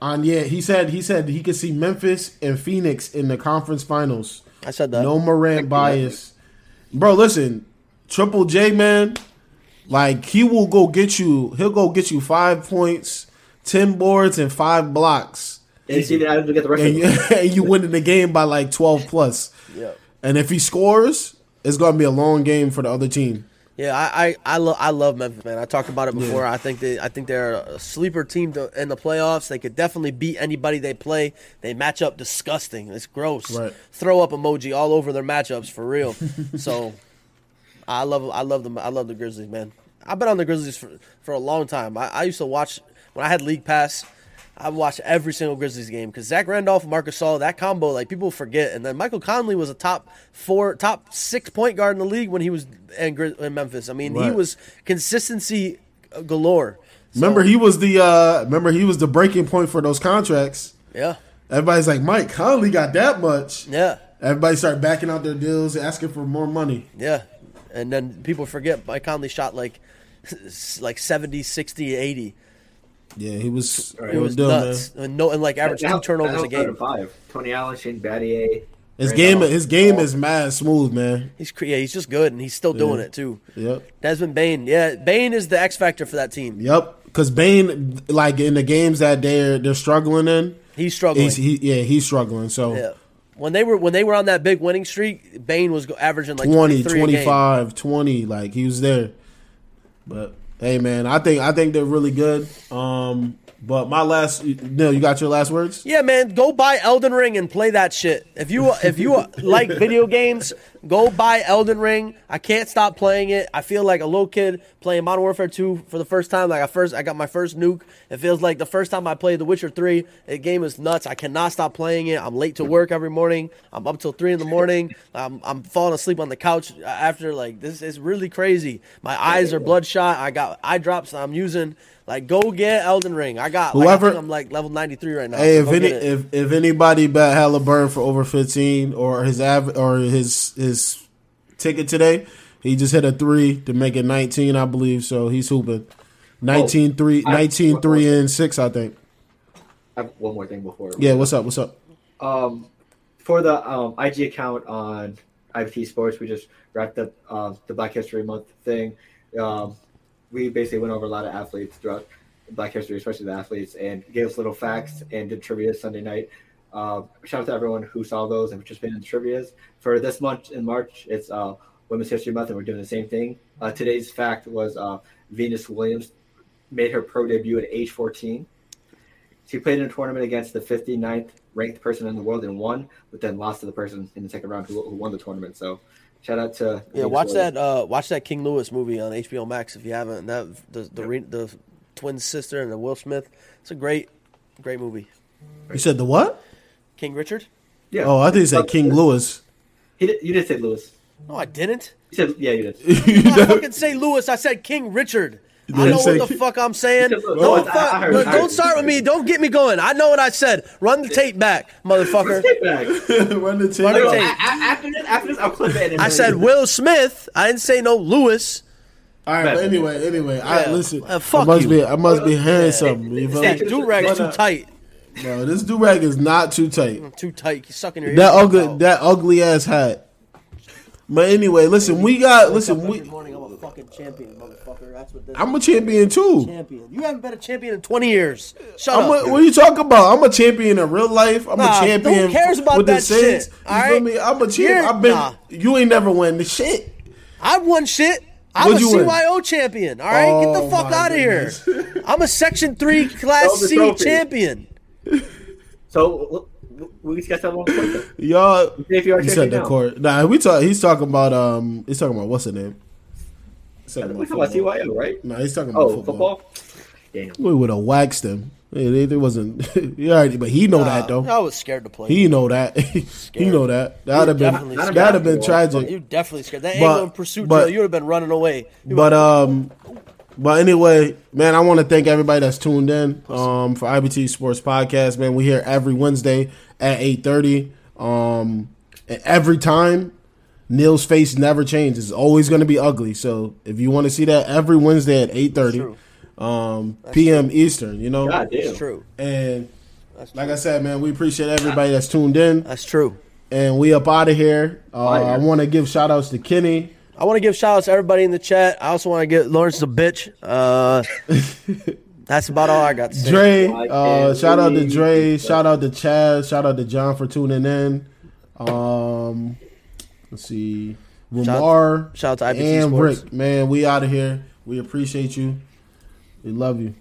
On yeah, he said he said he could see Memphis and Phoenix in the conference finals. I said that. No Morant bias, bro. Listen, Triple J man, like he will go get you. He'll go get you five points, ten boards, and five blocks, And you see the Adams to get the rest and of you, them. and you win in the game by like twelve plus. Yeah. And if he scores, it's gonna be a long game for the other team. Yeah, I I I, lo- I love Memphis, man. I talked about it before. I think they I think they're a sleeper team to, in the playoffs. They could definitely beat anybody they play. They match up disgusting. It's gross. Right. Throw up emoji all over their matchups for real. so I love I love them. I love the Grizzlies, man. I've been on the Grizzlies for for a long time. I, I used to watch when I had League Pass. I watched every single Grizzlies game because Zach Randolph Marcus Gasol, that combo, like people forget. And then Michael Conley was a top four, top six point guard in the league when he was in, in Memphis. I mean, he was consistency galore. So, Remember, he was the uh remember he was the breaking point for those contracts. yeah, Everybody's like, Mike Conley got that much. yeah, Everybody started backing out their deals, asking for more money. yeah. and then people forget Mike Conley shot like like 70, 60, 80. Yeah, he was. Right. It It was was nuts. And no, and like average That two turnovers that a game. Five. Tony Allen, Shane Battier. His Randolph. game, his game is mad smooth, man. He's yeah, he's just good, and he's still doing Yeah. it too. Yep. Desmond Bane, yeah, Bane is the X factor for that team. Yep. Because Bane, like in the games that they're they're struggling in, He's struggling. he's he, yeah he's struggling. So yeah. When they were when they were on that big winning streak, Bane was averaging like 20, 23 25, 20, like he was there. But hey, man, I think I think they're really good. Um, but my last, Neil, you got your last words? Yeah, man, go buy Elden Ring and play that shit. If you if you like video games, go buy Elden Ring. I can't stop playing it. I feel like a little kid playing Modern Warfare 2 for the first time. Like I first I got my first nuke. It feels like the first time I played The Witcher 3. The game is nuts. I cannot stop playing it. I'm late to work every morning. I'm up till 3 in the morning. I'm I'm falling asleep on the couch after like this is really crazy. My eyes are bloodshot. I got eye drops I'm using. Like go get Elden Ring. I got like, I Whoever- think I'm like level 93 right now. Hey, so if any if if anybody bet Halliburton for over fifteen or his av- or his his ticket today, he just hit a three to make it nineteen, I believe. So he's hooping 19 3, I- 19 3 and six, I think. I have one more thing before. Yeah, what's up? What's up? Um, for the um, IG account on IBT Sports, we just wrapped up um, the Black History Month thing. Um, we basically went over a lot of athletes throughout Black History, especially the athletes, and gave us little facts and did trivia Sunday night. Um, shout out to everyone who saw those and participated in the trivia's. For this month in March, it's uh, Women's History Month, and we're doing the same thing. Uh, today's fact was uh, Venus Williams made her pro debut at age 14. She played in a tournament against the 59th ranked person in the world and won, but then lost to the person in the second round who, who won the tournament. So, shout out to Yeah, watch Williams. that. Uh, watch that King Lewis movie on HBO Max if you haven't. That the the, re, the twin sister and the Will Smith. It's a great, great movie. You said the what? King Richard? Yeah. Oh, I think you said King Lewis. He did, you did say Lewis. No, I didn't. You said yeah, you did. I fucking say Lewis. I said King Richard. I know what the fuck I'm saying. You said Louis. Don't, I- fuck- I heard- I heard don't start with me. Don't get me going. I know what I said. Run the tape back, motherfucker. Take back. Run the tape. Run the tape. a- a- after this, after this, I'll clip it. and I said Will Smith. I didn't say no Lewis. All right, but anyway, anyway, I Yeah. listen. Uh, fuck I must you. be, I must be hearing something. You feel Yeah. Do rag's But, too tight. No, this do rag is not too tight. Too tight. He's sucking your That ears ugly, out. that ugly ass hat. But anyway, listen, we got listen. We, morning I'm a fucking champion, motherfucker. That's what this I'm a champion too. champion. You haven't been a champion in 20 years. Shut I'm up. a, what are you talking about? I'm a champion in real life. I'm Nah, a champion who cares about with that Saints. shit, You all feel right? me? I'm a champion. I've been. nah. You ain't never won the shit. I won shit. I'm What'd a you win? CYO champion. All right, get Oh, the fuck out of here. I'm a Section Three Class Throw C trophy. champion. So we just got that one. clip. Y'all. If you are He said the now. court. Nah, we talk. He's talking about um. He's talking about what's the name? He's talking We talking about football. CYO, right? Nah, he's talking about Oh, football. football. Damn. We would have waxed him. It, it wasn't. he already, but he know that though. I was scared to play. He know that. he know that. That'd have been that'd have been tragic. you definitely scared. That But- angle in pursuit but- drill, you would have been running away. You But um, but anyway, man, I want to thank everybody that's tuned in um for IBT Sports Podcast. Man, we here every Wednesday at eight thirty. Um, and every time. Neil's face never changes. It's always going to be ugly. So if you want to see that every Wednesday at eight thirty, um, p.m. Eastern, you know, God damn. it's true. and That's like I said, man, we appreciate everybody that's tuned in, That's true. and we up out of here. Uh, I want to give shout outs to Kenny. I want to give shout outs to everybody in the chat. I also want to get Lawrence a bitch. Uh, that's about all I got to say. Dre, uh, shout out to believe Dre. Shout out to Chaz. Shout out to John for tuning in. Um, let's see, Lamar shout out to IBT and Sports. Rick. Man, we out of here. We appreciate you. We love you.